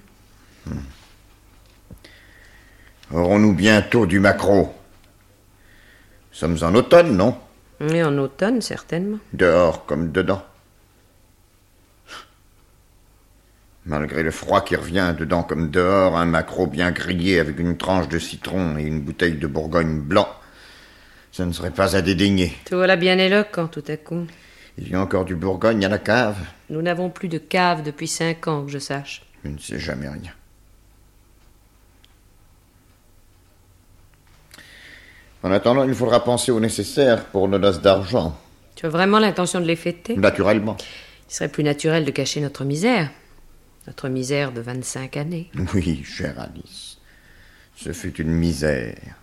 Speaker 10: Aurons-nous bientôt du maquereau? Nous sommes en automne, non?
Speaker 14: Et en automne, certainement.
Speaker 10: Dehors comme dedans. Malgré le froid qui revient dedans comme dehors, un maquereau bien grillé avec une tranche de citron et une bouteille de Bourgogne blanc, ça ne serait pas à dédaigner.
Speaker 14: Te voilà bien éloquent tout à coup.
Speaker 10: Il y a encore du Bourgogne à la cave
Speaker 14: Nous n'avons plus de cave depuis cinq ans, que je sache.
Speaker 10: Je ne sais jamais rien. En attendant, il faudra penser au nécessaire pour nos noces d'argent.
Speaker 14: Tu as vraiment l'intention de les fêter?
Speaker 10: Naturellement.
Speaker 14: Il serait plus naturel de cacher notre misère. Notre misère de 25 années.
Speaker 10: Oui, chère Alice. Ce fut une misère.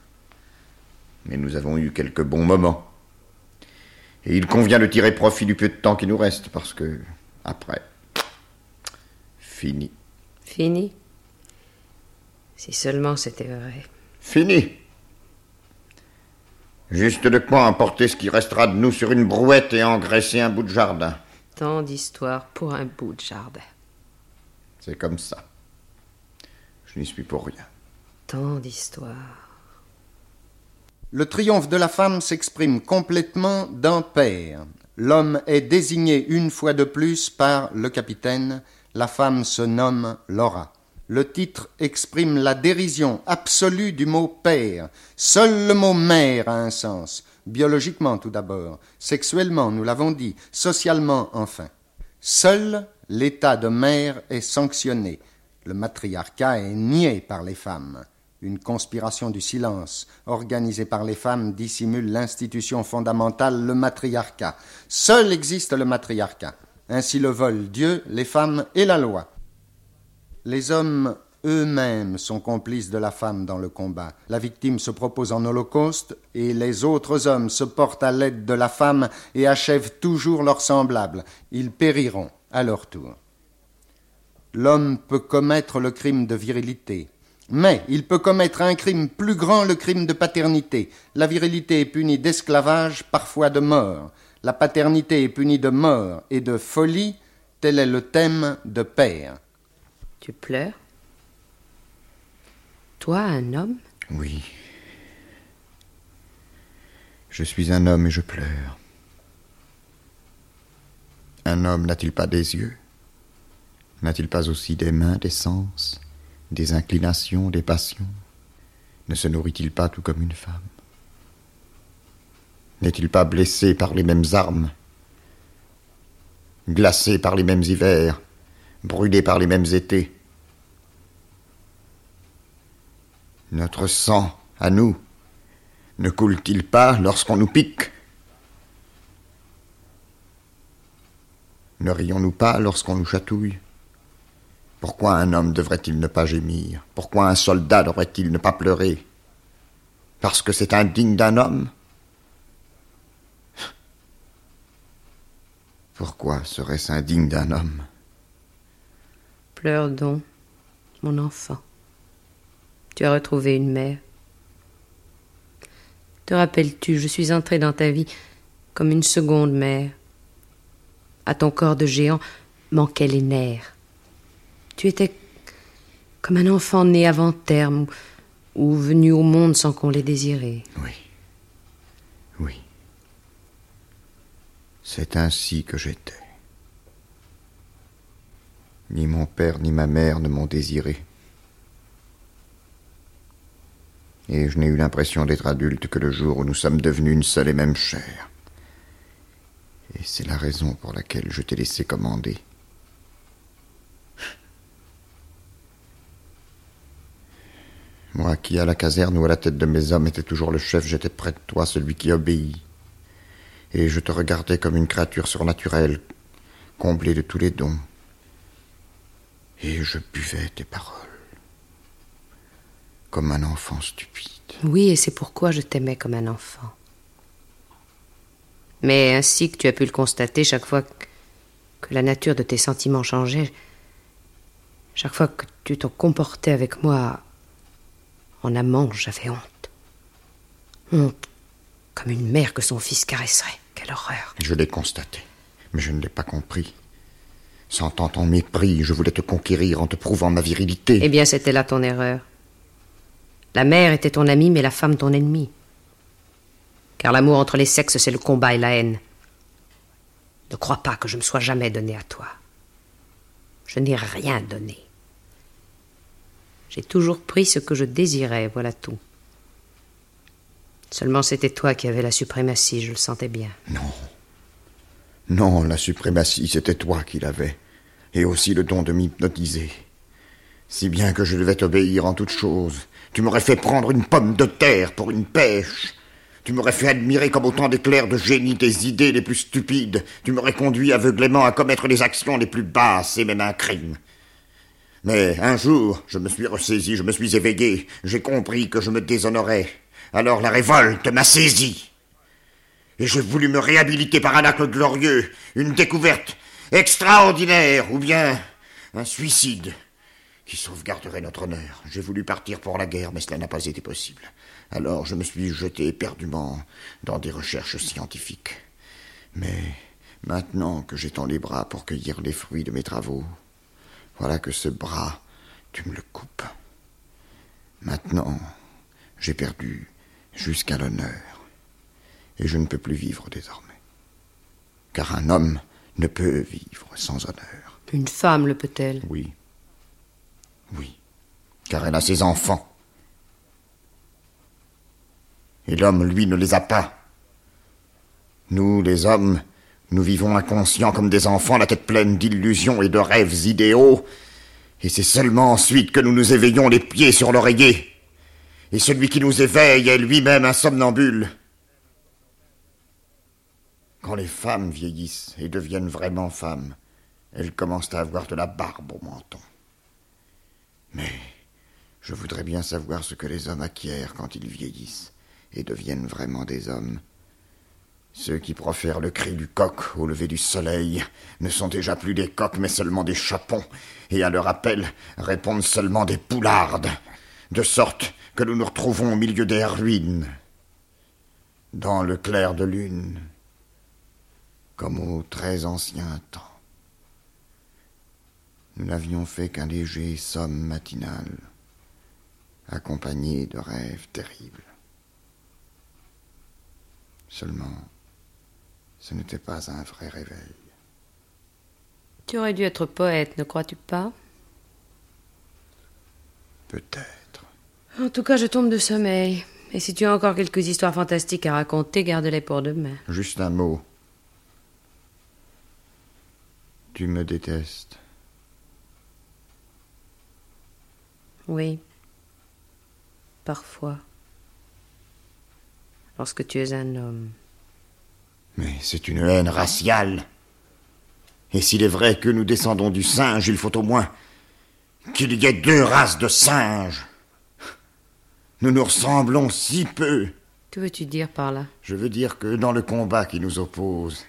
Speaker 10: Mais nous avons eu quelques bons moments. Et il convient de tirer profit du peu de temps qui nous reste, parce que, après, fini.
Speaker 14: Fini? Si seulement c'était vrai.
Speaker 10: Fini. Juste de quoi emporter ce qui restera de nous sur une brouette et engraisser un bout de jardin.
Speaker 14: Tant d'histoires pour un bout de jardin.
Speaker 10: C'est comme ça. Je n'y suis pour rien.
Speaker 14: Tant d'histoires.
Speaker 3: Le triomphe de la femme s'exprime complètement d'un père. L'homme est désigné une fois de plus par le capitaine, la femme se nomme Laura. Le titre exprime la dérision absolue du mot père. Seul le mot mère a un sens, biologiquement tout d'abord, sexuellement, nous l'avons dit, socialement enfin. Seul l'état de mère est sanctionné. Le matriarcat est nié par les femmes. Une conspiration du silence, organisée par les femmes, dissimule l'institution fondamentale, le matriarcat. Seul existe le matriarcat. Ainsi le veulent Dieu, les femmes et la loi. Les hommes eux-mêmes sont complices de la femme dans le combat. La victime se propose en holocauste, et les autres hommes se portent à l'aide de la femme et achèvent toujours leurs semblables. Ils périront à leur tour. L'homme peut commettre le crime de virilité, mais il peut commettre un crime plus grand, le crime de paternité. La virilité est punie d'esclavage, parfois de mort. La paternité est punie de mort et de folie. Tel est le thème de Père.
Speaker 14: Tu pleures? Toi, un homme
Speaker 10: Oui. Je suis un homme et je pleure. Un homme n'a-t-il pas des yeux? N'a-t-il pas aussi des mains, des sens, des inclinations, des passions? Ne se nourrit-il pas tout comme une femme? N'est-il pas blessé par les mêmes armes? Glacé par les mêmes hivers? Brûlé par les mêmes étés? Notre sang, à nous, ne coule-t-il pas lorsqu'on nous pique? Ne rions-nous pas lorsqu'on nous chatouille? Pourquoi un homme devrait-il ne pas gémir? Pourquoi un soldat devrait-il ne pas pleurer? Parce que c'est indigne d'un homme? Pourquoi serait-ce indigne d'un homme?
Speaker 14: Pleure donc, mon enfant. Tu as retrouvé une mère. Te rappelles-tu, je suis entrée dans ta vie comme une seconde mère. À ton corps de géant manquaient les nerfs. Tu étais comme un enfant né avant terme ou, venu au monde sans qu'on l'ait désiré.
Speaker 10: Oui. Oui. C'est ainsi que j'étais. Ni mon père ni ma mère ne m'ont désiré. Et je n'ai eu l'impression d'être adulte que le jour où nous sommes devenus une seule et même chair. Et c'est la raison pour laquelle je t'ai laissé commander. Moi qui, à la caserne ou à la tête de mes hommes, étais toujours le chef, j'étais près de toi, celui qui obéit. Et je te regardais comme une créature surnaturelle, comblée de tous les dons. Et je buvais tes paroles, comme un enfant stupide.
Speaker 14: Oui, et c'est pourquoi je t'aimais comme un enfant. Mais ainsi que tu as pu le constater, chaque fois que la nature de tes sentiments changeait, chaque fois que tu te comportais avec moi en amant, j'avais honte. Honte, comme une mère que son fils caresserait. Quelle horreur.
Speaker 10: Je l'ai constaté, mais je ne l'ai pas compris. Sentant ton mépris, je voulais te conquérir en te prouvant ma virilité.
Speaker 14: Eh bien, c'était là ton erreur. La mère était ton amie, mais la femme ton ennemie. Car l'amour entre les sexes, c'est le combat et la haine. Ne crois pas que je me sois jamais donné à toi. Je n'ai rien donné. J'ai toujours pris ce que je désirais, voilà tout. Seulement c'était toi qui avais la suprématie, je le sentais bien.
Speaker 10: Non. Non, la suprématie, c'était toi qui l'avais. Et aussi le don de m'hypnotiser. Si bien que je devais t'obéir en toutes choses. Tu m'aurais fait prendre une pomme de terre pour une pêche. Tu m'aurais fait admirer comme autant d'éclairs de génie tes idées les plus stupides. Tu m'aurais conduit aveuglément à commettre les actions les plus basses et même un crime. Mais un jour, je me suis ressaisi, je me suis éveillé, j'ai compris que je me déshonorais. Alors la révolte m'a saisi. Et j'ai voulu me réhabiliter par un acte glorieux, une découverte extraordinaire, ou bien un suicide qui sauvegarderait notre honneur. J'ai voulu partir pour la guerre, mais cela n'a pas été possible. Alors je me suis jeté éperdument dans des recherches scientifiques. Mais maintenant que j'étends les bras pour cueillir les fruits de mes travaux, voilà que ce bras, tu me le coupes. Maintenant, j'ai perdu, jusqu'à l'honneur. Et je ne peux plus vivre désormais. Car un homme ne peut vivre sans honneur.
Speaker 14: Une femme le peut-elle?
Speaker 10: Oui. Oui. Car elle a ses enfants. Et l'homme, lui, ne les a pas. Nous, les hommes, nous vivons inconscients comme des enfants, la tête pleine d'illusions et de rêves idéaux. Et c'est seulement ensuite que nous nous éveillons les pieds sur l'oreiller. Et celui qui nous éveille est lui-même un somnambule. Quand les femmes vieillissent et deviennent vraiment femmes, elles commencent à avoir de la barbe au menton. Mais je voudrais bien savoir ce que les hommes acquièrent quand ils vieillissent et deviennent vraiment des hommes. Ceux qui profèrent le cri du coq au lever du soleil ne sont déjà plus des coqs mais seulement des chapons, et à leur appel répondent seulement des poulardes, de sorte que nous nous retrouvons au milieu des ruines, dans le clair de lune, comme au très ancien temps. Nous n'avions fait qu'un léger somme matinal, accompagné de rêves terribles. Seulement, ce n'était pas un vrai réveil.
Speaker 14: Tu aurais dû être poète, ne crois-tu pas?
Speaker 10: Peut-être.
Speaker 14: En tout cas, je tombe de sommeil. Et si tu as encore quelques histoires fantastiques à raconter, garde-les pour demain.
Speaker 10: Juste un mot. Tu me détestes.
Speaker 14: Oui. Parfois. Lorsque tu es un homme.
Speaker 10: Mais c'est une haine raciale. Et s'il est vrai que nous descendons du singe, il faut au moins qu'il y ait deux races de singes. Nous nous ressemblons si peu.
Speaker 14: Que veux-tu dire par là?
Speaker 10: Je veux dire que dans le combat qui nous oppose,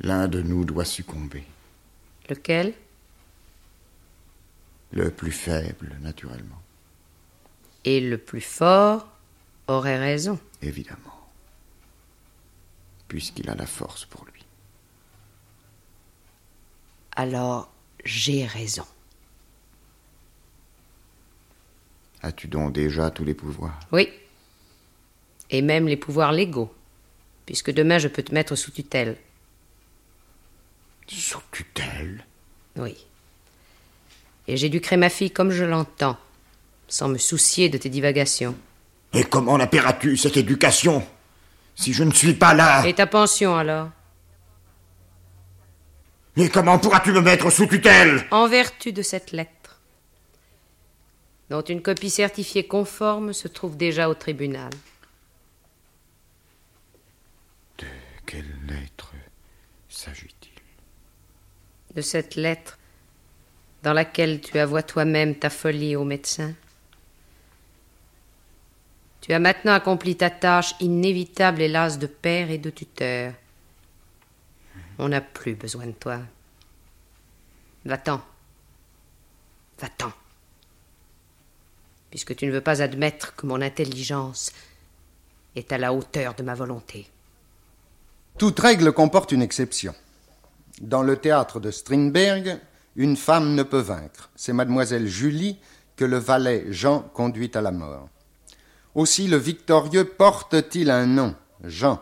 Speaker 10: l'un de nous doit succomber.
Speaker 14: Lequel?
Speaker 10: Le plus faible, naturellement.
Speaker 14: Et le plus fort aurait raison.
Speaker 10: Évidemment. Puisqu'il a la force pour lui.
Speaker 14: Alors, j'ai raison.
Speaker 10: As-tu donc déjà tous les pouvoirs?
Speaker 14: Oui. Et même les pouvoirs légaux. Puisque demain, je peux te mettre sous tutelle.
Speaker 10: Sous tutelle?
Speaker 14: Oui. Et j'éduquerai ma fille comme je l'entends, sans me soucier de tes divagations.
Speaker 10: Et comment la paieras-tu, cette éducation Si je ne suis pas là?
Speaker 14: Et ta pension alors?
Speaker 10: Et comment pourras-tu me mettre sous tutelle?
Speaker 14: En vertu de cette lettre, dont une copie certifiée conforme se trouve déjà au tribunal.
Speaker 10: De quelle lettre s'agit-il?
Speaker 14: De cette lettre dans laquelle tu avoues toi-même ta folie au médecin. Tu as maintenant accompli ta tâche inévitable, hélas, de père et de tuteur. On n'a plus besoin de toi. Va-t'en. Va-t'en. Puisque tu ne veux pas admettre que mon intelligence est à la hauteur de ma volonté.
Speaker 3: Toute règle comporte une exception. Dans le théâtre de Strindberg, une femme ne peut vaincre. C'est mademoiselle Julie que le valet Jean conduit à la mort. Aussi le victorieux porte-t-il un nom, Jean.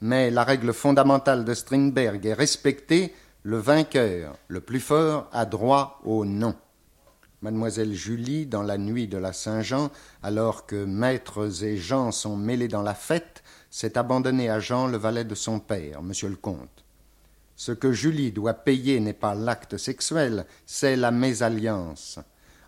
Speaker 3: Mais la règle fondamentale de Strindberg est respectée, le vainqueur, le plus fort, a droit au nom. Mademoiselle Julie, dans la nuit de la Saint-Jean, alors que maîtres et gens sont mêlés dans la fête, s'est abandonnée à Jean, le valet de son père, monsieur le comte. Ce que Julie doit payer n'est pas l'acte sexuel, c'est la mésalliance.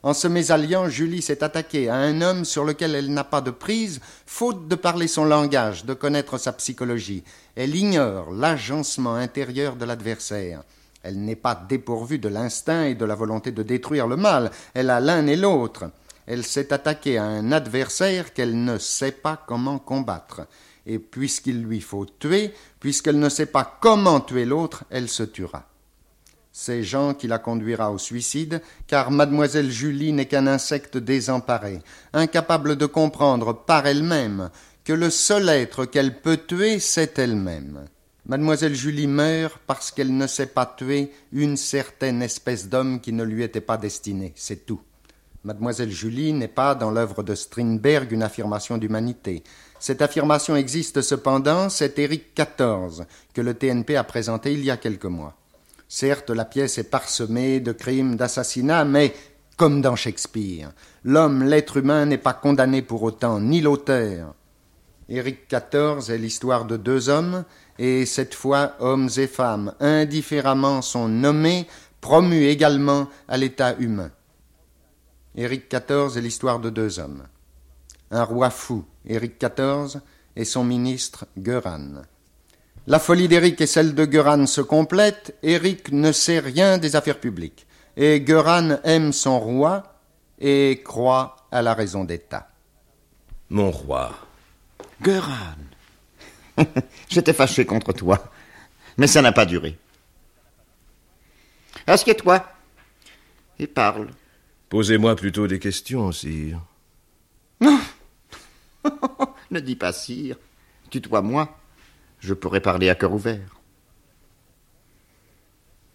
Speaker 3: En se mésalliant, Julie s'est attaquée à un homme sur lequel elle n'a pas de prise, faute de parler son langage, de connaître sa psychologie. Elle ignore l'agencement intérieur de l'adversaire. Elle n'est pas dépourvue de l'instinct et de la volonté de détruire le mal. Elle a l'un et l'autre. Elle s'est attaquée à un adversaire qu'elle ne sait pas comment combattre. Et puisqu'il lui faut tuer, puisqu'elle ne sait pas comment tuer l'autre, elle se tuera. C'est Jean qui la conduira au suicide, car mademoiselle Julie n'est qu'un insecte désemparé, incapable de comprendre par elle-même que le seul être qu'elle peut tuer, c'est elle-même. Mademoiselle Julie meurt parce qu'elle ne sait pas tuer une certaine espèce d'homme qui ne lui était pas destiné, c'est tout. Mademoiselle Julie n'est pas dans l'œuvre de Strindberg une affirmation d'humanité. Cette affirmation existe cependant, c'est Éric XIV que le TNP a présenté il y a quelques mois. Certes, la pièce est parsemée de crimes, d'assassinats, mais comme dans Shakespeare, l'homme, l'être humain n'est pas condamné pour autant, ni l'auteur. Éric XIV est l'histoire de deux hommes, et cette fois hommes et femmes, indifféremment sont nommés, promus également à l'état humain. Éric XIV est l'histoire de deux hommes. Un roi fou, Éric XIV, et son ministre Göran. La folie d'Éric et celle de Göran se complètent. Éric ne sait rien des affaires publiques, et Göran aime son roi et croit à la raison d'État.
Speaker 11: Mon roi.
Speaker 10: Göran. J'étais fâché contre toi, mais ça n'a pas duré. Assieds-toi et parle.
Speaker 11: Posez-moi plutôt des questions, sire.
Speaker 10: Non Ne dis pas sire. Tutoie-moi. Je pourrais parler à cœur ouvert.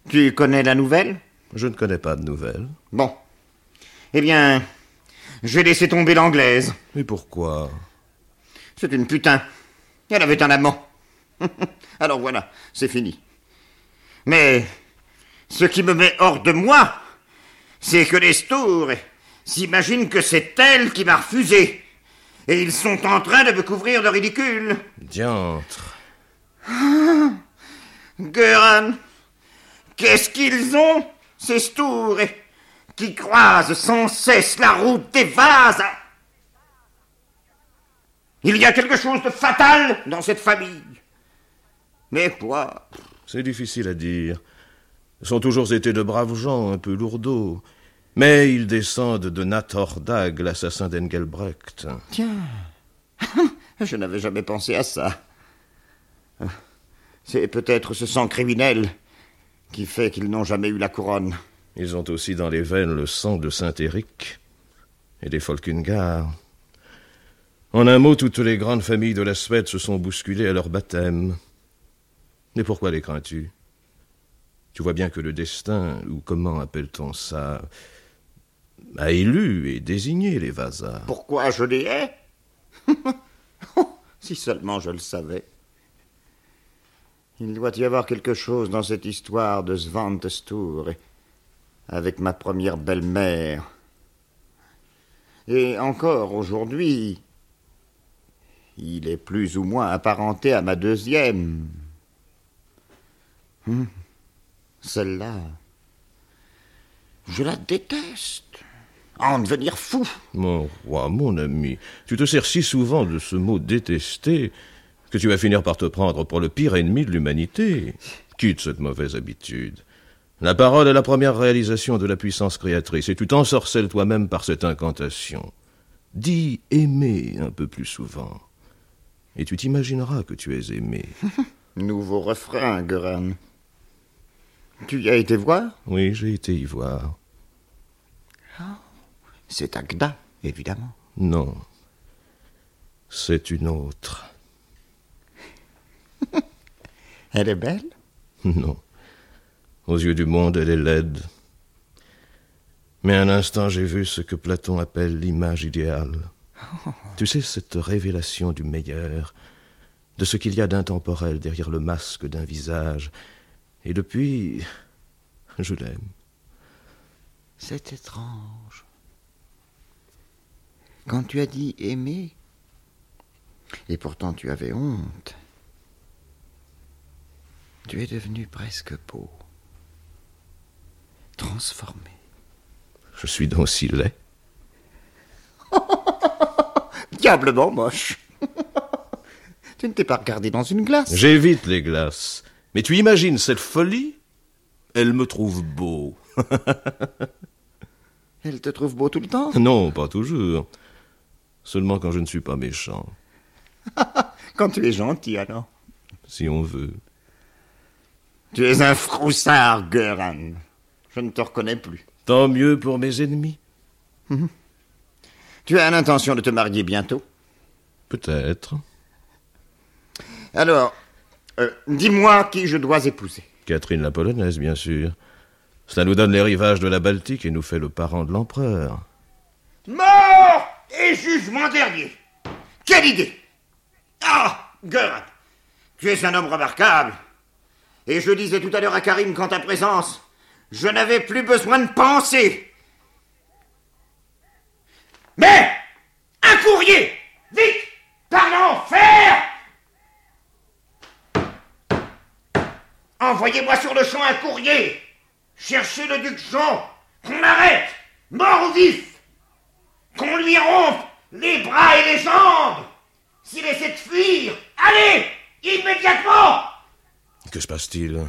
Speaker 10: Tu connais la nouvelle?
Speaker 11: Je ne connais pas de nouvelles.
Speaker 10: Bon. Eh bien, je vais laisser tomber l'anglaise.
Speaker 11: Mais pourquoi?
Speaker 10: C'est une putain. Elle avait un amant. Alors voilà, c'est fini. Mais ce qui me met hors de moi, c'est que les Stours s'imaginent que c'est elle qui m'a refusé. Et ils sont en train de me couvrir de ridicule.
Speaker 11: Diantre.
Speaker 10: Ah, Göran, qu'est-ce qu'ils ont, ces Stours, qui croisent sans cesse la route des vases? Il y a quelque chose de fatal dans cette famille. Mais quoi?
Speaker 11: C'est difficile à dire. Ils ont toujours été de braves gens, un peu lourdeaux. Mais ils descendent de Nathordag, l'assassin d'Engelbrecht.
Speaker 10: Tiens, je n'avais jamais pensé à ça. C'est peut-être ce sang criminel qui fait qu'ils n'ont jamais eu la couronne.
Speaker 11: Ils ont aussi dans les veines le sang de Saint-Éric et des Folkungar. En un mot, toutes les grandes familles de la Suède se sont bousculées à leur baptême. Mais pourquoi les crains-tu? Tu vois bien que le destin, ou comment appelle-t-on ça, a élu et désigné les Vasas.
Speaker 10: Pourquoi je les hais? Si seulement je le savais. Il doit y avoir quelque chose dans cette histoire de Svantestour avec ma première belle-mère. Et encore aujourd'hui, il est plus ou moins apparenté à ma deuxième. Hum, Celle-là, je la déteste. En devenir fou.
Speaker 11: Mon roi, mon ami, tu te sers si souvent de ce mot détester que tu vas finir par te prendre pour le pire ennemi de l'humanité. Quitte cette mauvaise habitude. La parole est la première réalisation de la puissance créatrice, et tu t'ensorcelles toi-même par cette incantation. Dis aimer un peu plus souvent, et tu t'imagineras que tu es aimé.
Speaker 10: Nouveau refrain, Göran. Tu y as été voir?
Speaker 11: Oui, j'ai été y voir.
Speaker 10: C'est Agda, évidemment.
Speaker 11: Non. C'est une autre.
Speaker 10: Elle est belle
Speaker 11: Non. Aux yeux du monde, elle est laide. Mais un instant, j'ai vu ce que Platon appelle l'image idéale. Tu sais, cette révélation du meilleur, de ce qu'il y a d'intemporel derrière le masque d'un visage. Et depuis, je l'aime.
Speaker 10: C'est étrange. Quand tu as dit aimer, et pourtant tu avais honte, tu es devenu presque beau, transformé.
Speaker 11: Je suis donc si laid.
Speaker 10: Diablement moche. tu ne t'es pas regardé dans une glace.
Speaker 11: J'évite les glaces. Mais tu imagines cette folie? Elle me trouve beau.
Speaker 10: Elle te trouve beau tout le temps?
Speaker 11: Non, pas toujours. Seulement quand je ne suis pas méchant.
Speaker 10: Quand tu es gentil, alors.
Speaker 11: Si on veut.
Speaker 10: Tu es un froussard, Göran. Je ne te reconnais plus.
Speaker 11: Tant mieux pour mes ennemis.
Speaker 10: Mhm. Tu as l'intention de te marier bientôt?
Speaker 11: Peut-être.
Speaker 10: Alors, euh, dis-moi qui je dois épouser.
Speaker 11: Catherine la Polonaise, bien sûr. Cela nous donne les rivages de la Baltique et nous fait le parent de l'empereur.
Speaker 8: Mort et jugement dernier. Quelle idée. Ah, Göran, tu es un homme remarquable. Et je disais tout à l'heure à Karim qu'en ta présence, je n'avais plus besoin de penser. Mais un courrier. Vite Par l'enfer. Envoyez-moi sur le champ un courrier. Cherchez le duc Jean. Qu'on arrête. Mort ou vif Qu'on lui rompe les bras et les jambes S'il essaie de fuir Allez Immédiatement
Speaker 11: Que se passe-t-il?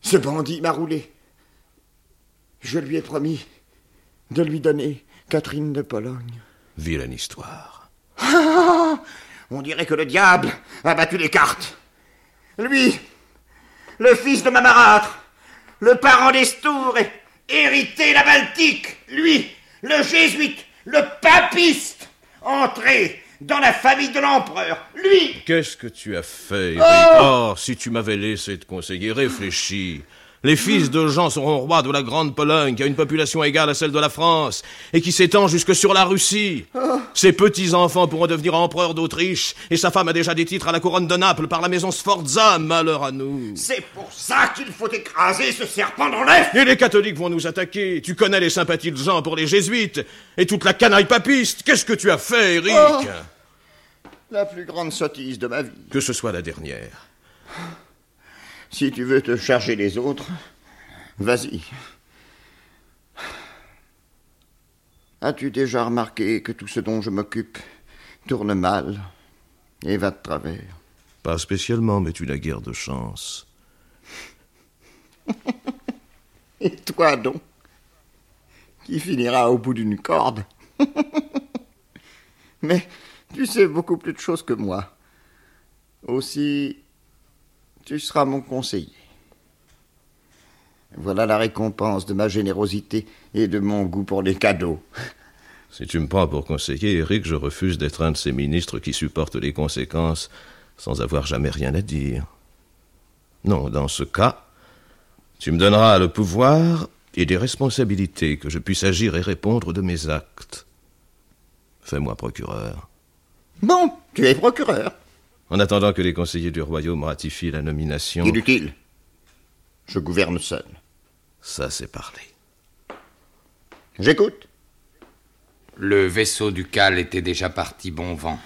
Speaker 10: Ce bandit m'a roulé. Je lui ai promis de lui donner Catherine de Pologne.
Speaker 11: Vilaine histoire.
Speaker 8: Ah On dirait que le diable a battu les cartes. Lui, le fils de Mamarâtre, le parent d'Estour, hérité la Baltique, lui, le jésuite, le papiste, entré dans la famille de l'empereur, lui.
Speaker 11: Qu'est-ce que tu as fait, Eric
Speaker 8: Oh
Speaker 11: Oh, si tu m'avais laissé te conseiller, réfléchis. Les fils de Jean seront rois de la Grande Pologne, qui a une population égale à celle de la France, et qui s'étend jusque sur la Russie. Ses petits-enfants pourront devenir empereurs d'Autriche, et sa femme a déjà des titres à la couronne de Naples par la maison Sforza, malheur à nous.
Speaker 8: C'est pour ça qu'il faut écraser ce serpent dans l'œuf
Speaker 11: Et les catholiques vont nous attaquer. Tu connais les sympathies de Jean pour les jésuites, et toute la canaille papiste. Qu'est-ce que tu as fait, Eric?
Speaker 10: Oh. La plus grande sottise de ma vie.
Speaker 11: Que ce soit la dernière.
Speaker 10: Si tu veux te charger des autres, vas-y. As-tu déjà remarqué que tout ce dont je m'occupe tourne mal et va de travers?
Speaker 11: Pas spécialement, mais tu n'as guère de chance.
Speaker 10: Et toi donc Qui finira au bout d'une corde? Mais tu sais beaucoup plus de choses que moi. Aussi, tu seras mon conseiller. Voilà la récompense de ma générosité et de mon goût pour les cadeaux.
Speaker 11: Si tu me prends pour conseiller, Eric, je refuse d'être un de ces ministres qui supportent les conséquences sans avoir jamais rien à dire. Non, dans ce cas, tu me donneras le pouvoir et des responsabilités que je puisse agir et répondre de mes actes. Fais-moi procureur.
Speaker 10: Bon, tu es procureur.
Speaker 11: En attendant que les conseillers du royaume ratifient la nomination.
Speaker 10: Inutile. Je gouverne seul.
Speaker 11: Ça, c'est parlé.
Speaker 10: J'écoute.
Speaker 5: Le vaisseau ducal était déjà parti bon vent.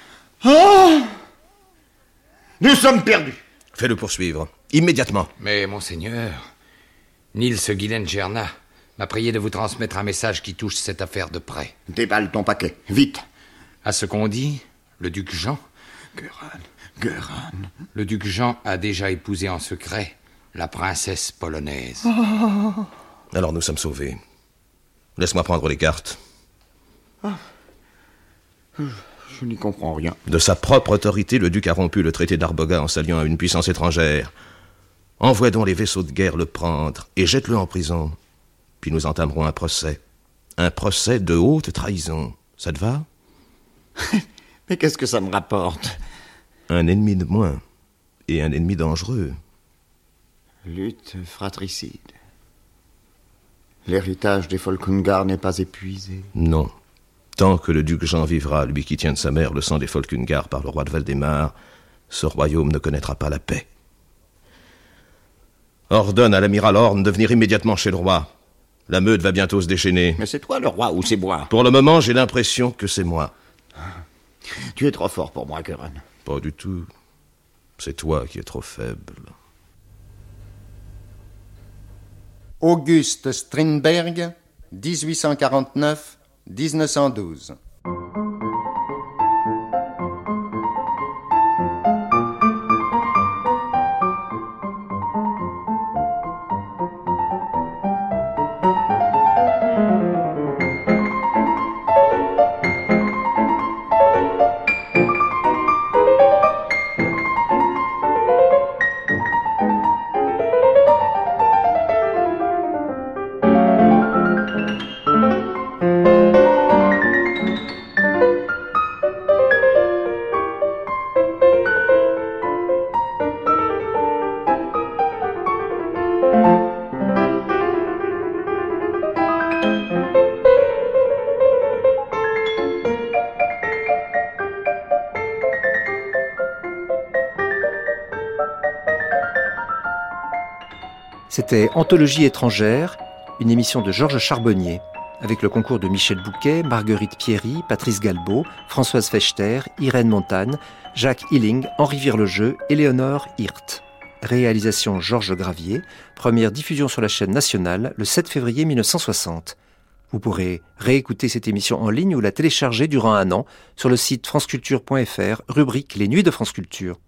Speaker 8: Oh Nous sommes perdus.
Speaker 11: Fais-le poursuivre. Immédiatement.
Speaker 5: Mais, monseigneur, Nils Guilengerna m'a prié de vous transmettre un message qui touche cette affaire de près.
Speaker 10: Déballe ton paquet, vite.
Speaker 5: À ce qu'on dit, le duc Jean.
Speaker 10: Göran,
Speaker 5: Le duc Jean a déjà épousé en secret la princesse polonaise.
Speaker 11: Alors nous sommes sauvés. Laisse-moi prendre les cartes.
Speaker 10: Je n'y comprends rien.
Speaker 11: De sa propre autorité, le duc a rompu le traité d'Arboga en s'alliant à une puissance étrangère. Envoie donc les vaisseaux de guerre le prendre et jette-le en prison. Puis nous entamerons un procès. Un procès de haute trahison. Ça te va?
Speaker 10: Mais qu'est-ce que ça me rapporte?
Speaker 11: Un ennemi de moins. Et un ennemi dangereux.
Speaker 10: Lutte fratricide. L'héritage des Folkungar n'est pas épuisé.
Speaker 11: Non. Tant que le duc Jean vivra, lui qui tient de sa mère le sang des Folkungar par le roi de Valdemar, ce royaume ne connaîtra pas la paix. Ordonne à l'amiral Horn de venir immédiatement chez le roi. La meute va bientôt se déchaîner.
Speaker 10: Mais c'est toi le roi ou c'est moi?
Speaker 11: Pour le moment, j'ai l'impression que c'est moi.
Speaker 10: Tu es trop fort pour moi, Göran.
Speaker 11: Pas du tout. C'est toi qui es trop faible.
Speaker 3: Auguste Strindberg, 1849-1912.
Speaker 1: C'était Anthologie étrangère, une émission de Georges Charbonnier, avec le concours de Michel Bouquet, Marguerite Pierry, Patrice Galbeau, Françoise Fechter, Irène Montagne, Jacques Hilling, Henri Virlejeu, Éléonore Hirt. Réalisation Georges Gravier, première diffusion sur la chaîne nationale le 7 février 1960. Vous pourrez réécouter cette émission en ligne ou la télécharger durant un an sur le site franceculture.fr, rubrique Les Nuits de France Culture.